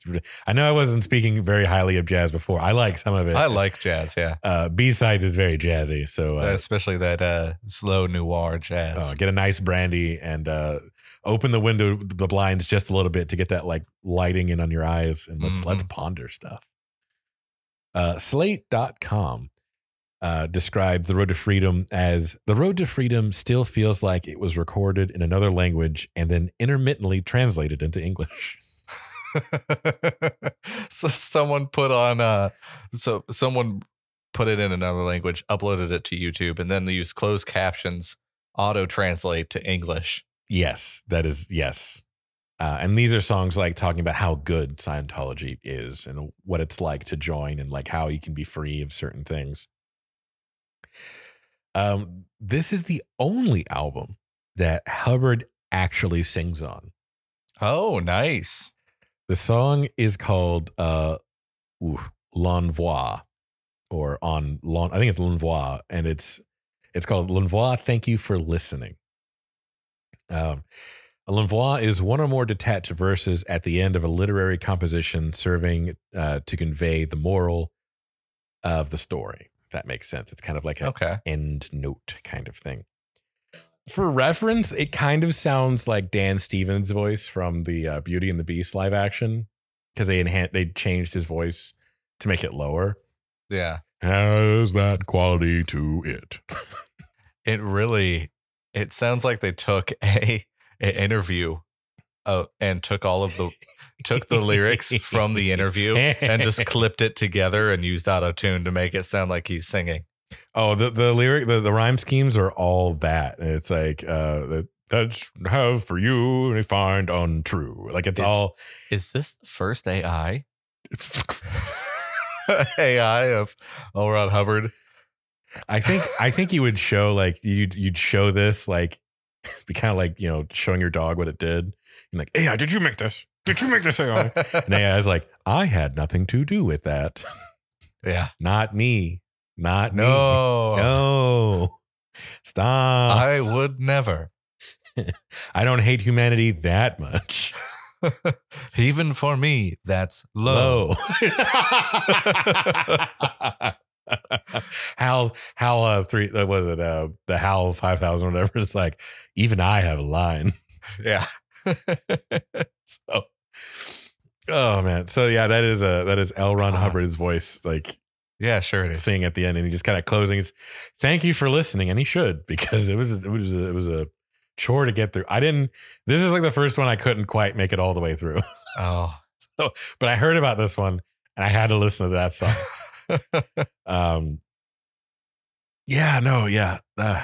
I know I wasn't speaking very highly of jazz before. I like some of it. I like jazz, yeah, uh, B sides is very jazzy. So uh, especially that uh, slow noir jazz. uh, get a nice brandy and uh, open the window, the blinds just a little bit to get that like lighting in on your eyes, and let's let's ponder stuff. Uh, Slate.com uh, described the road to freedom as the road to freedom still feels like it was recorded in another language and then intermittently translated into English. so someone put on uh so someone put it in another language uploaded it to youtube and then they used closed captions auto translate to english Yes, that is yes. Uh, and these are songs like talking about how good Scientology is and what it's like to join and like how you can be free of certain things. Um, this is the only album that Hubbard actually sings on. oh nice The song is called uh, L'Envoi or on L'en, I think it's L'Envoi and it's it's called L'Envoi. Thank you for listening. Um, l'envoi is one or more detached verses at the end of a literary composition serving uh, to convey the moral of the story. That makes sense. It's kind of like a Okay. end note kind of thing. For reference, it kind of sounds like Dan Stevens' voice from the uh, Beauty and the Beast live action because they enhan- they changed his voice to make it lower. Yeah. Has that quality to it. It really it sounds like they took a, a interview uh, and took all of the took the lyrics from the interview and just clipped it together and used auto tune to make it sound like he's singing. Oh, the the lyric, the, the rhyme schemes are all that. It's like uh, that's have for you and find untrue. Like it's Is- all Is this the first AI? AI of L. Ron Hubbard. I think I think you would show like you'd you'd show this like be kind of like you know showing your dog what it did. You're like, AI, did you make this? Did you make this AI? and AI is like, I had nothing to do with that. yeah. Not me. Not me. No. No. Stop. I would never. I don't hate humanity that much. Even for me, that's low. Low. Hal Hal uh three uh, was it uh the Hal five thousand whatever it's like even I have a line Yeah. so oh man so yeah that is a that is L Ron God. Hubbard's voice like yeah, sure it is. saying at the end and he just kind of closing his thank you for listening and he should because it was it was a, it was a chore to get through I didn't this is like the first one I couldn't quite make it all the way through Oh. so, but I heard about this one and I had to listen to that song um yeah no yeah uh,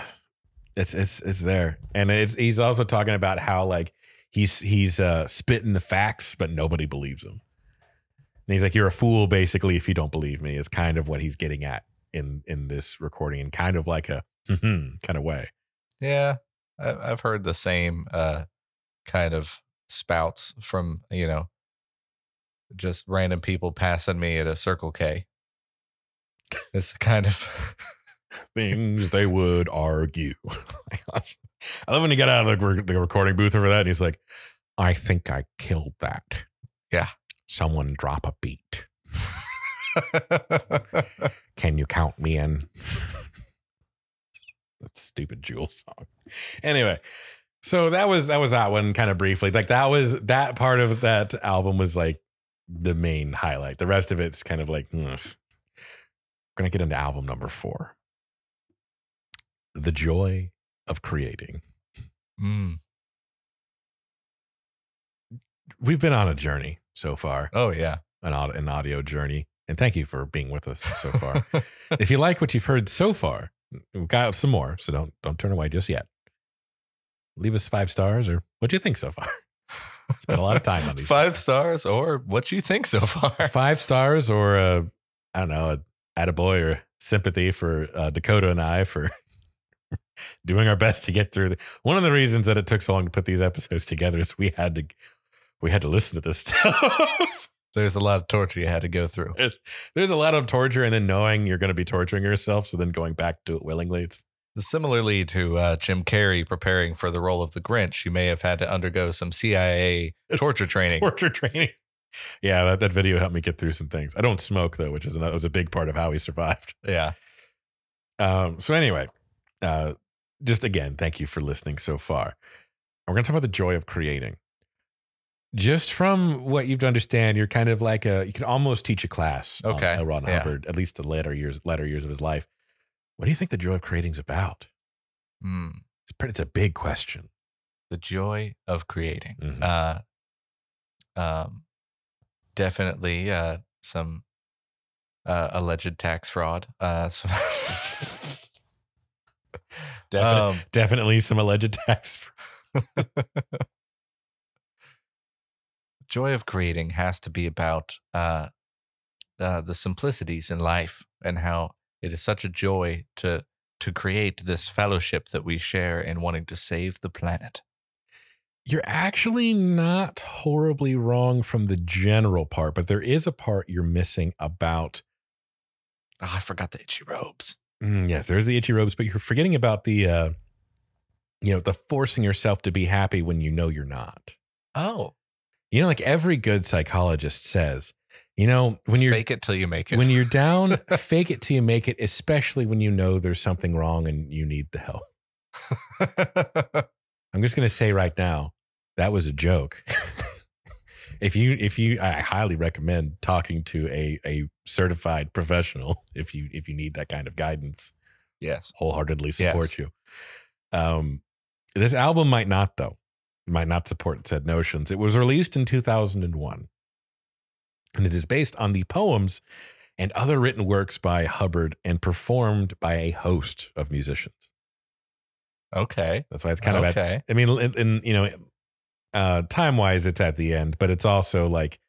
it's it's it's there and it's he's also talking about how like he's he's uh spitting the facts but nobody believes him and he's like you're a fool basically if you don't believe me is kind of what he's getting at in in this recording in kind of like a kind of way yeah. I, I've heard the same uh, kind of spouts from, you know, just random people passing me at a Circle K. It's kind of. things they would argue i love when he got out of the, re- the recording booth over that and he's like i think i killed that Yeah. someone drop a beat Can you count me in? that stupid Jewel song. Anyway, so that was that was that one kind of briefly. Like that was that part of that album was like the main highlight. The rest of it's kind of like hmm. gonna get into album number four. The joy of creating. Mm. We've been on a journey so far, Oh, yeah. an, an audio journey. And thank you for being with us so far. if you like what you've heard so far, we've got some more, so don't don't turn away just yet. Leave us five stars or what do you think so far? Spent a lot of time on these. Five stars or what you think so far? Five stars or uh, I don't know, a attaboy or sympathy for uh, Dakota and I for doing our best to get through. The, one of the reasons that it took so long to put these episodes together is we had to we had to listen to this stuff. There's a lot of torture you had to go through. there's there's a lot of torture and then knowing you're going to be torturing yourself so then going back to it willingly it's Similarly to uh, Jim Carrey preparing for the role of the Grinch, you may have had to undergo some CIA torture training. torture training yeah that, that video helped me get through some things i don't smoke though which is another was a big part of how he survived Yeah. um so anyway uh just again thank you for listening so far we're going to talk about the joy of creating just from what you've to understand you're kind of like a you can almost teach a class on Okay, L. Ron yeah. Hubbard at least the later years latter years of his life what do you think the joy of creating is about Mm. it's, pretty, it's a big question The joy of creating. Mhm. Uh, um, definitely uh, some uh, alleged tax fraud. Uh, some Definite- Um, definitely some alleged tax joy of creating has to be about uh, uh, the simplicities in life and how it is such a joy to to create this fellowship that we share in wanting to save the planet. You're actually not horribly wrong from the general part, but there is a part you're missing about. Oh, I forgot the itchy robes. Mm, yes, there's the itchy robes, but you're forgetting about the uh, you know, the forcing yourself to be happy when you know you're not. Oh, You know, like every good psychologist says, you know, when you're fake it till you make it. when you're down, fake it till you make it, especially when you know there's something wrong and you need the help. I'm just gonna say right now, that was a joke. if you if you I highly recommend talking to a a certified professional if you if you need that kind of guidance. yes. Wholeheartedly support Yes. you. Um this album might not though. Might not support said notions. It was released in 2001. And it is based on the poems and other written works by Hubbard and performed by a host of musicians. Okay. That's why it's kind of okay. I mean, in you know, uh, time wise, it's at the end, but it's also like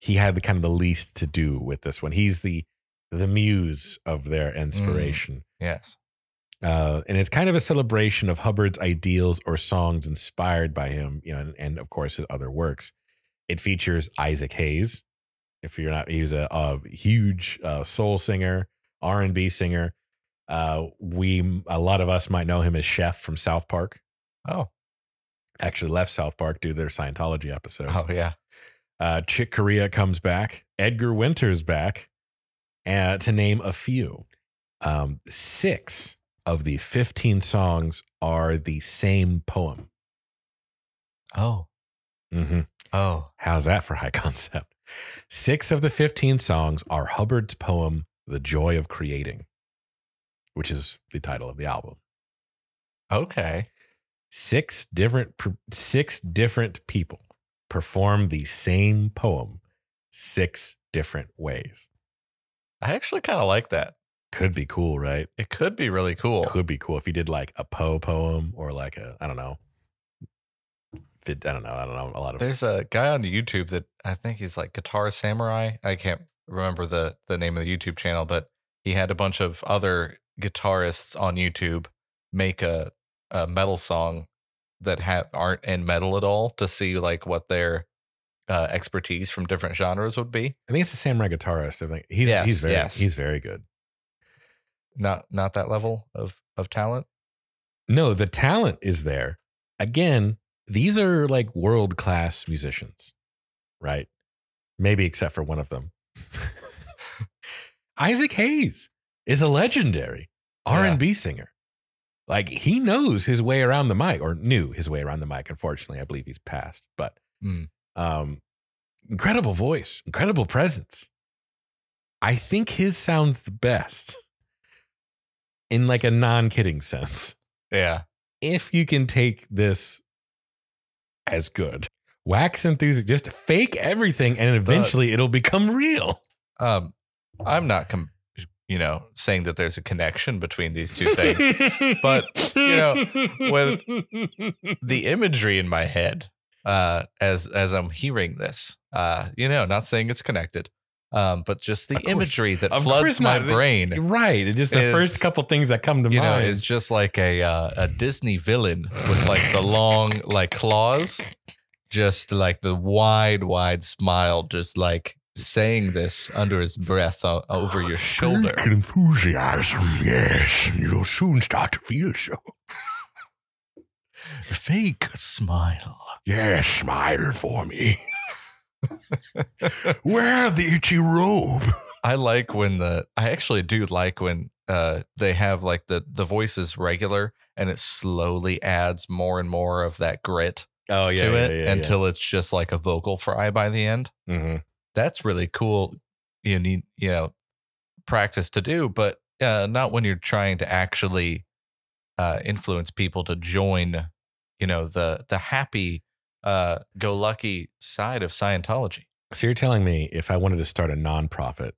he had the kind of the least to do with this one. He's the the muse of their inspiration, yes. uh, and it's kind of a celebration of Hubbard's ideals or songs inspired by him. You know, and, and of course his other works. It features Isaac Hayes. If you're not, he's a, a huge uh, soul singer, R and B singer. Uh, we a lot of us might know him as Chef from South Park Oh. Actually left South Park due to their Scientology episode. Oh yeah. Uh, Chick Corea comes back. Edgar Winter's back. Uh, to name a few, um, six of the 15 songs are the same poem. Oh. Mm-hmm. Oh. How's that for high concept? Six of the 15 songs are Hubbard's poem, The Joy of Creating, which is the title of the album. Okay. Six different six different people perform the same poem six different ways. I actually kind of like that. Could be cool, right? It could be really cool. Could be cool if you did like a Poe poem or like a I don't know. Fit, I don't know. I don't know a lot of There's a guy on YouTube that I think he's like Guitar Samurai. I can't remember the the name of the YouTube channel, but he had a bunch of other guitarists on YouTube make a a metal song that have aren't in metal at all to see like what their uh, expertise from different genres would be. I think it's the samurai guitarist. I think he's Yes, he's very yes. he's very good. Not not that level of of talent. No, the talent is there. Again, these are like world class musicians, right? Maybe except for one of them. Isaac Hayes is a legendary R and B singer. Like he knows his way around the mic, or knew his way around the mic. Unfortunately, I believe he's passed. But Mm. um, incredible voice, incredible presence. I think his sounds the best in like a non-kidding sense Yeah. if you can take this as good. Wax enthusiast, just fake everything and eventually it'll become real. Um, I'm not, com- you know, saying that there's a connection between these two things. But, you know, when- the imagery in my head, uh, as as I'm hearing this, uh, you know, not saying it's connected, um, but just the imagery that Of floods my not. brain, right. It's just the is- first couple things that come to you know, mind. is just like a uh, a Disney villain with like the long like claws, just like the wide wide smile, just like saying this under his breath o- over your shoulder. Fake enthusiasm, yes, and you'll soon start to feel so. Fake smile. Yes, smile for me. Wear the itchy robe. I like when the I actually do like when uh they have like the the voice is regular and it slowly adds more and more of that grit Oh yeah, to it until it's just like a vocal fry by the end. hmm That's really cool. You need you know practice to do, but uh, not when you're trying to actually uh, influence people to join. You know the the happy uh, go lucky side of Scientology. So you're telling me if I wanted to start a nonprofit,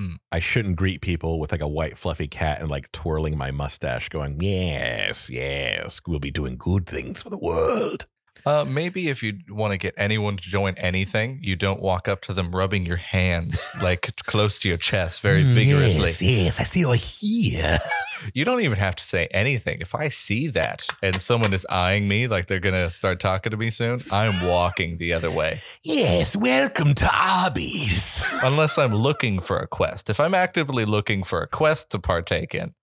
Mm. I shouldn't greet people with like a white fluffy cat and like twirling my mustache, going, "Yes, yes, we'll be doing good things for the world." Uh, maybe if you want to get anyone to join anything, you don't walk up to them rubbing your hands like close to your chest very Mm, vigorously. Yes, yes, I see you're here. You don't even have to say anything. If I see that and someone is eyeing me like they're going to start talking to me soon, I'm walking the other way. Yes, welcome to Arby's. Unless I'm looking for a quest. If I'm actively looking for a quest to partake in,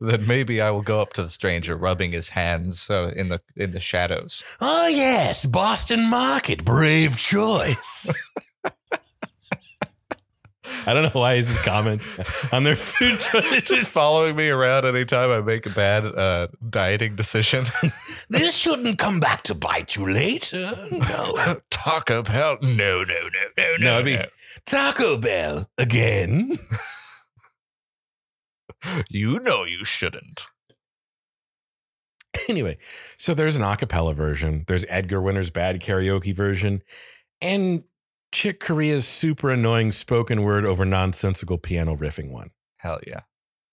then maybe I will go up to the stranger, rubbing his hands uh, in the in the shadows. Oh yes, Boston Market, brave choice. I don't know why is this comment on their food It's choices. just following me around anytime I make a bad uh, dieting decision. This shouldn't come back to bite you later. No. Taco Bell? No, no, no, no, No, I mean Taco Bell again. You know you shouldn't. Anyway, so there's an acapella version. There's Edgar Winter's bad karaoke version, and Chick Corea's super annoying spoken word over nonsensical piano riffing one. Hell yeah.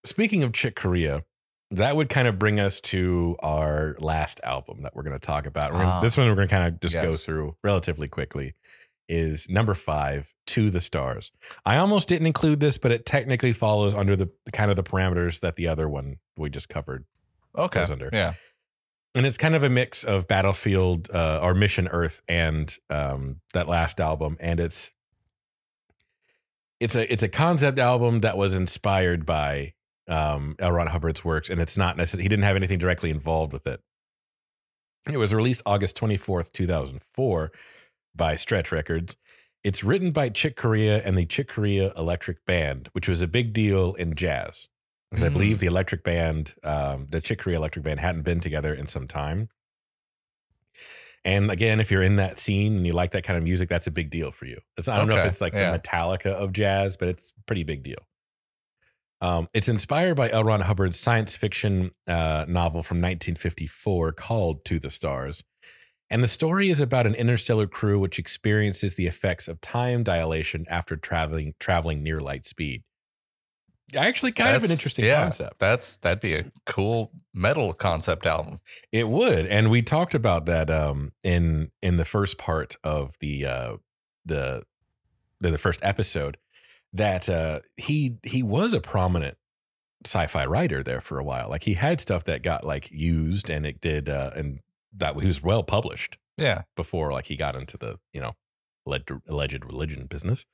Speaking of Chick Corea, that would kind of bring us to our last album that we're going to talk about. Gonna- Ah. this one we're going to kind of just go through relatively quickly. Is number five, To the Stars. I almost didn't include this, but it technically follows under the kind of the parameters that the other one we just covered Okay. Goes under. Yeah. and it's kind of a mix of Battlefield uh, or Mission Earth and um, that last album, and it's it's a it's a concept album that was inspired by um, L. Ron Hubbard's works, and it's not necessarily he didn't have anything directly involved with it. It was released August twenty fourth, two thousand four, by Stretch Records. It's written by Chick Corea and the Chick Corea Electric Band, which was a big deal in jazz. Because I Mm. believe the Electric Band, um, the Chick Corea Electric Band, hadn't been together in some time. And again, if you're in that scene and you like that kind of music, that's a big deal for you. It's I don't know if it's like yeah. the Metallica of jazz, but it's a pretty big deal. Um, it's inspired by L. Ron Hubbard's science fiction uh, novel from 1954 called To the Stars. And the story is about an interstellar crew which experiences the effects of time dilation after traveling traveling near light speed. Actually, kind of an interesting yeah, concept. That's that'd be a cool metal concept album. It would, and we talked about that um, in in the first part of the uh, the the, the first episode. That uh, he he was a prominent sci-fi writer there for a while. Like he had stuff that got like used, and it did, uh, and that he was well published Yeah. before like he got into the you know alleged, alleged religion business.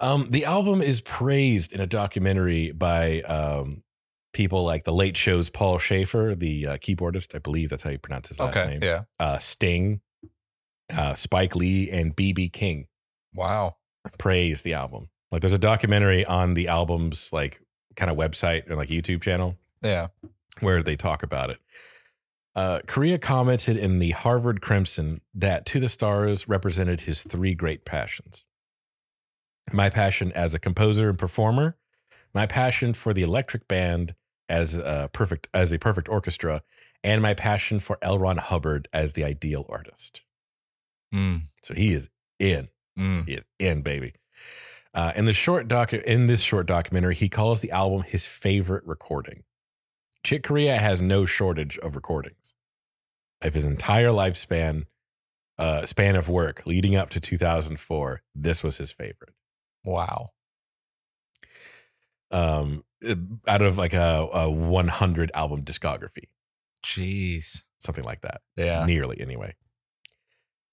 Um, the album is praised in a documentary by um, people like the Late Show's Paul Shaffer, the uh, keyboardist. I believe that's how you pronounce his last Okay. name. Yeah. Uh, Sting, uh, Spike Lee, and BB King Wow. praise the album. Like there's a documentary on the album's like kind of website and like YouTube channel Yeah. where they talk about it. Uh, Corea commented in the Harvard Crimson that To the Stars represented his three great passions my passion as a composer and performer, my passion for the electric band as a perfect as a perfect orchestra, and my passion for L. Ron Hubbard as the ideal artist. Mm. So he is in. Mm. He is in, baby. Uh, in the short doc, in this short documentary, he calls the album his favorite recording. Chick Corea has no shortage of recordings. Of his entire lifespan, uh, span of work leading up to 2004, this was his favorite. Wow. Um, out of like a, a 100 album discography, Jeez. something like that. Yeah. nearly anyway.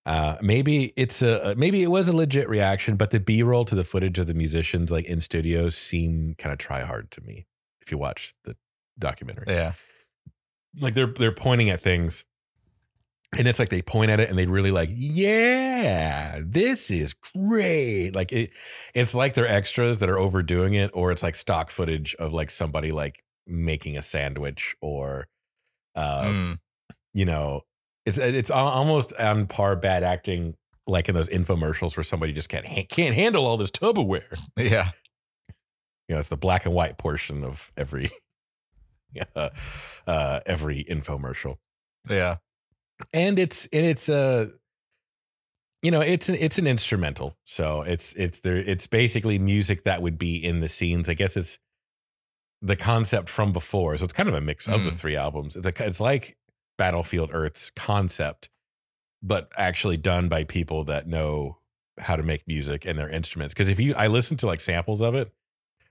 Uh, maybe it's a maybe it was a legit reaction, but the B roll to the footage of the musicians like in studios seem kind of try hard to me. If you watch the documentary, Yeah. like they're they're pointing at things, and it's like they point at it and they really like, yeah, this is great. Like it, it's like they're extras that are overdoing it, or it's like stock footage of like somebody like making a sandwich or uh, Mm. you know, it's it's almost on par bad acting, like in those infomercials where somebody just can't ha- can't handle all this Tupperware. Yeah. You know, it's the black and white portion of every uh, uh, every infomercial, Yeah. and it's and it's uh you know it's an it's an instrumental, so it's it's there it's basically music that would be in the scenes. I guess it's the concept from before, so it's kind of a mix of the Mm. three albums. It's a, it's like Battlefield Earth's concept, but actually done by people that know how to make music and their instruments. Because if you, I listen to like samples of it.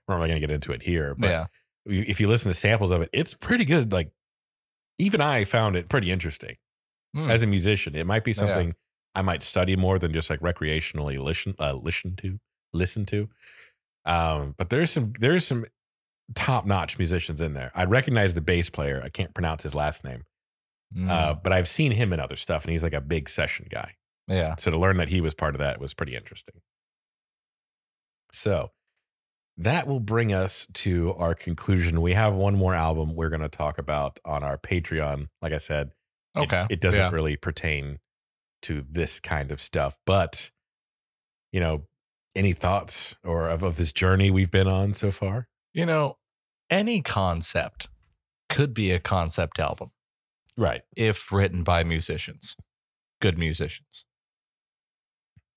We're not going to get into it here, but yeah. If you listen to samples of it, it's pretty good. Like even I found it pretty interesting Mm. as a musician. It might be Yeah. something I might study more than just like recreationally listen uh, listen to listen to. Um, but there's some there's some top notch musicians in there. I recognize the bass player. I can't pronounce his last name, Mm, uh, but I've seen him in other stuff, and he's like a big session guy. yeah. So to learn that he was part of that was pretty interesting. So that will bring us to our conclusion. We have one more album we're going to talk about on our Patreon. Like I said, Okay. it, doesn't Yeah. really pertain to this kind of stuff, but you know, any thoughts or of, of this journey we've been on so far? You know, any concept could be a concept album Right. if written by musicians, good musicians.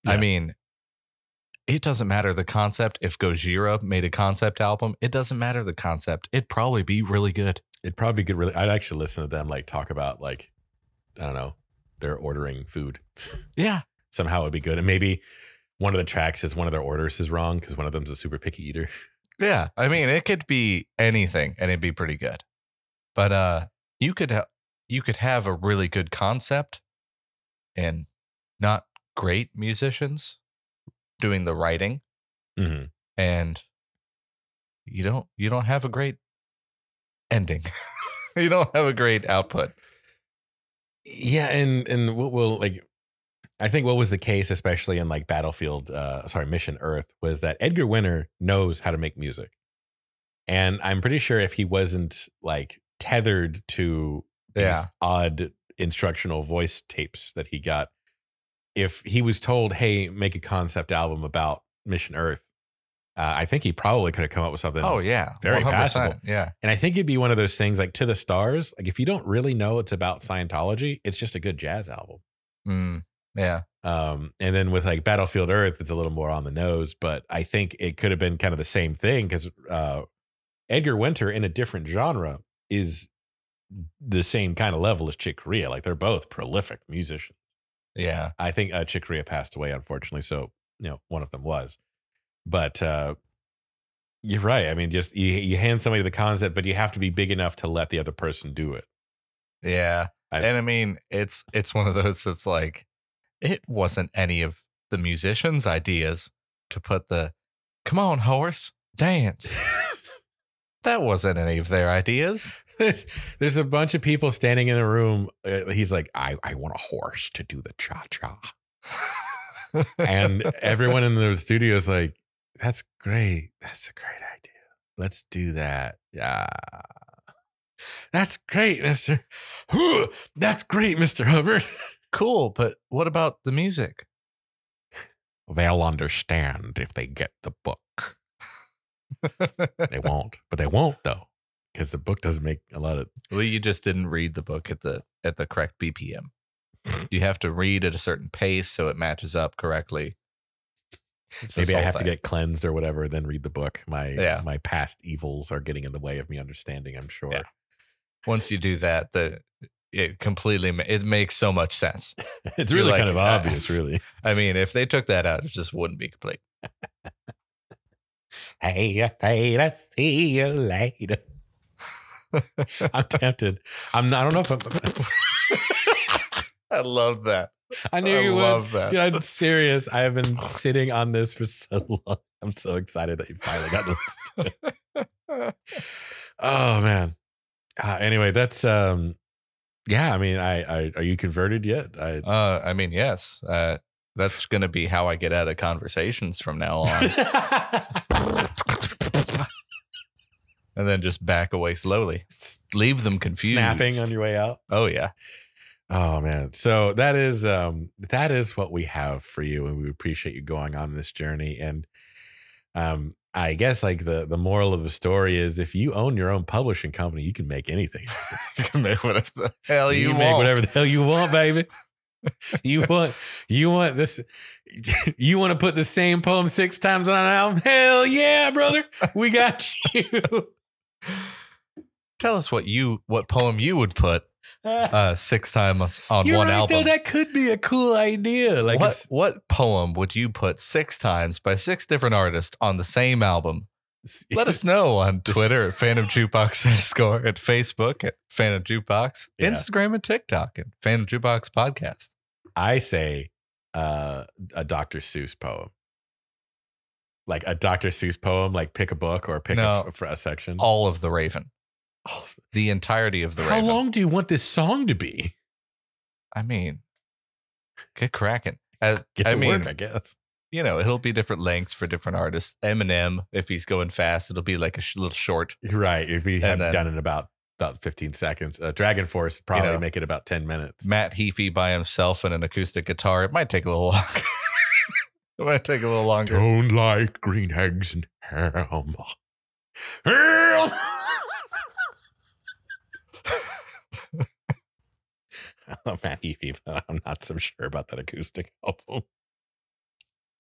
I mean, it doesn't matter the concept. If Gojira made a concept album, it doesn't matter the concept. It'd probably be really good. It'd probably get. Really, I'd actually listen to them like talk about like, I don't know, they're ordering food. Yeah. somehow it'd be good. And maybe one of the tracks is one of their orders is wrong because one of them's a super picky eater. Yeah. I mean, it could be anything and it'd be pretty good. But uh you could ha- you could have a really good concept and not great musicians doing the writing Mm-hmm. and you don't you don't have a great ending. you don't have a great output. Yeah, and and what will like I think what was the case, especially in like Battlefield, uh, sorry, Mission Earth, was that Edgar Winter knows how to make music, and I'm pretty sure if he wasn't like tethered to these Yeah. odd instructional voice tapes that he got, if he was told, "Hey, make a concept album about Mission Earth," uh, I think he probably could have come up with something. Oh yeah. Very 100%. passable. Yeah. And I think it'd be one of those things like to the stars. Like if you don't really know it's about Scientology, it's just a good jazz album. Mm, yeah. Um, and then with like Battlefield Earth, it's a little more on the nose, but I think it could have been kind of the same thing because uh, Edgar Winter in a different genre is the same kind of level as Chick Corea. Like they're both prolific musicians. Yeah. I think uh, Chick Corea passed away, unfortunately. So, you know, one of them was. But uh, you're right. I mean, just you, you hand somebody the concept, but you have to be big enough to let the other person do it. Yeah. I- and I mean, it's it's one of those that's like it wasn't any of the musicians' ideas to put the come on, horse, dance. that wasn't any of their ideas. There's there's a bunch of people standing in the room. Uh, he's like, I, I want a horse to do the cha cha. And everyone in the studio is like, that's great. That's a great idea. Let's do that. Yeah. That's great, Mr. That's great, Mr. Hubbard. cool, but what about the music? They'll understand if they get the book. They won't, but they won't though, because the book doesn't make a lot of. well, you just didn't read the book at the at the correct BPM. You have to read at a certain pace so it matches up correctly. It's Maybe I have to get cleansed or whatever, then read the book. My Yeah. my past evils are getting in the way of me understanding. I'm sure. Yeah. once you do that, the it completely it makes so much sense. it's really like, kind of uh, obvious, really. I mean, if they took that out, it just wouldn't be complete. Hey, hey, let's see you later. I'm tempted. I'm not. I don't know if I'm. I love that. I knew I you love would. that. Dude, I'm serious. I have been sitting on this for so long. I'm so excited that you finally got to listen to it. Oh man. Uh, anyway, that's um. Yeah, I mean, I, I are you converted yet? I Uh, I mean, yes, uh, that's going to be how I get out of conversations from now on, and then just back away slowly, leave them confused. snapping on your way out. Oh yeah, Oh man. So that is um that is what we have for you and we appreciate you going on this journey and um I guess like the the moral of the story is if you own your own publishing company, you can make anything. you can make whatever the hell you, you can want. make whatever the hell you want, baby. you want you want this you want to put the same poem six times on an album? Hell yeah, brother. We got you. Tell us what you what poem you would put uh, six times on You're one right, album. though. That could be a cool idea. Like what if- what poem would you put six times by six different artists on the same album? Let us know on Twitter at Phantom Jukebox underscore at Facebook at Phantom Jukebox, Yeah. Instagram and TikTok at Phantom Jukebox Podcast. I say uh, a Dr. Seuss poem. like a Dr. Seuss poem, like pick a book or pick No. a, a section. All of the Raven, Oh, the entirety of the how Raven. long do you want this song to be? I mean, get cracking. As- Get I to mean, work, I guess. you know, it'll be different lengths for different artists. Eminem, if he's going fast, it'll be like a sh- little short. Right. If we have done it about about 15 seconds, uh, Dragon Force probably know. make it about 10 minutes. Matt Heafy by himself and an acoustic guitar. It might take a little longer. it might take a little longer. Don't like green eggs and ham. Ham. I'm Matt Heafy, but I'm not so sure about that acoustic album.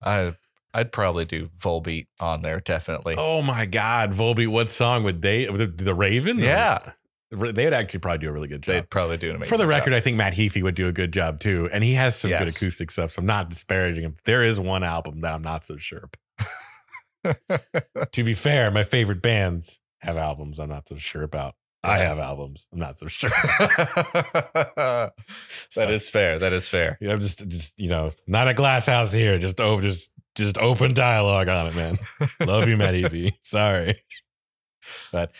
I I'd probably do Volbeat on there definitely. Oh my God, Volbeat! What song would they? The, the Raven? Yeah. they would actually probably do a really good job. They'd probably do an amazing For the job. record, I think Matt Heafy would do a good job too, and he has some good acoustic stuff. So I'm not disparaging him. There is one album that I'm not so sure. about. to be fair, my favorite bands have albums I'm not so sure about. I have albums I'm not so sure. that is fair. That is fair. You know, I'm just, just you know, not a glass house here. Just oh, just just open dialogue on it, man. Love you, Matt Heafy. Sorry, but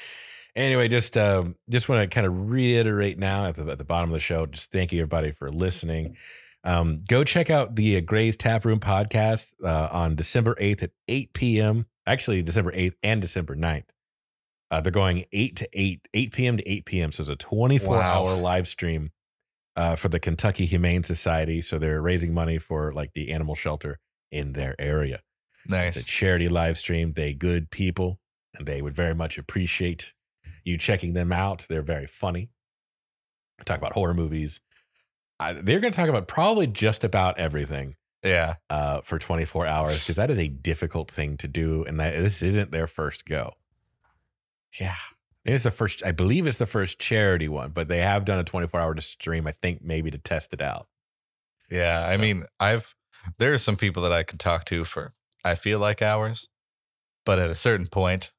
anyway, just um, just want to kind of reiterate now at the at the bottom of the show. Just thank you everybody for listening. Um, go check out the uh, Gray's Taproom podcast uh, on December 8th at 8 p.m. Actually, December 8th and December 9th. Uh, they're going 8 to 8, 8 p.m. to 8 p.m. So it's a 24 Wow. hour live stream uh, for the Kentucky Humane Society. So they're raising money for like the animal shelter in their area. Nice. It's a charity live stream. They good people, and they would very much appreciate you checking them out. They're very funny. Talk about horror movies. Uh, they're going to talk about probably just about everything Yeah. uh, for 24 hours because that is a difficult thing to do, and that, this isn't their first go. Yeah. It's the first, I believe, it's the first charity one, but they have done a 24 hour stream. I think maybe to test it out. Yeah. I mean, I've there are some people that I can talk to for I feel like hours, but at a certain point,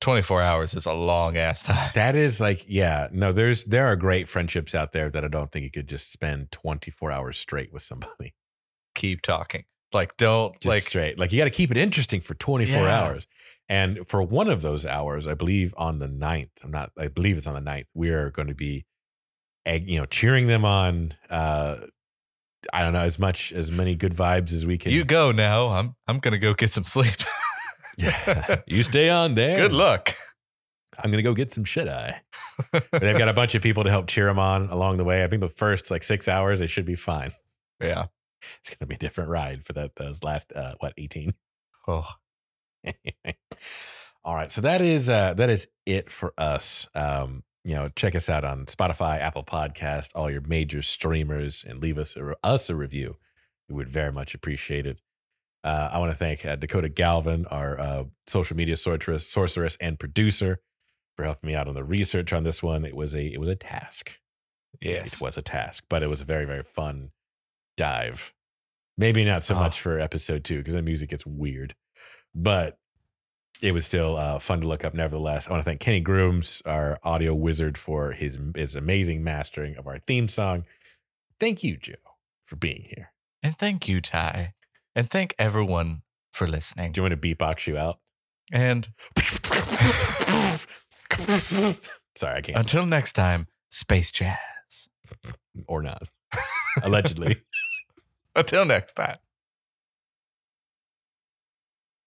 24 hours is a long ass time. That is like, yeah, no, there's there are great friendships out there that I don't think you could just spend 24 hours straight with somebody. Keep talking. Like don't Just like straight. Like you got to keep it interesting for 24 Yeah. hours. And for one of those hours, I believe on the 9th, I'm not, I believe it's on the 9th, we are going to be, you know, cheering them on. Uh, I don't know, as much, as many good vibes as we can. you go now. I'm I'm gonna go get some sleep. yeah. you stay on there. Good luck. I'm going to go get some shit eye. They've got a bunch of people to help cheer them on along the way. I think the first like six hours, they should be fine. Yeah. It's going to be a different ride for that those last uh, what 18. Oh. Anyway. All right, so that is uh, that is it for us. Um, you know, check us out on Spotify, Apple Podcast, all your major streamers, and leave us a, us a review. We would very much appreciate it. Uh, I want to thank uh, Dakota Galvin, our uh, social media sorceress, sorceress and producer, for helping me out on the research on this one. It was a it was a task. Yes. It was a task, but it was a very, very fun dive. Maybe not so Oh. much for episode two because the music gets weird, but it was still uh, fun to look up. Nevertheless, I want to thank Kenny Grooms, our audio wizard, for his his amazing mastering of our theme song. Thank you, Joe, for being here. And thank you, Ty. And thank everyone for listening. Do you want to beatbox you out? And Sorry, I can't. until next time, space jazz. or not. Allegedly. Until next time.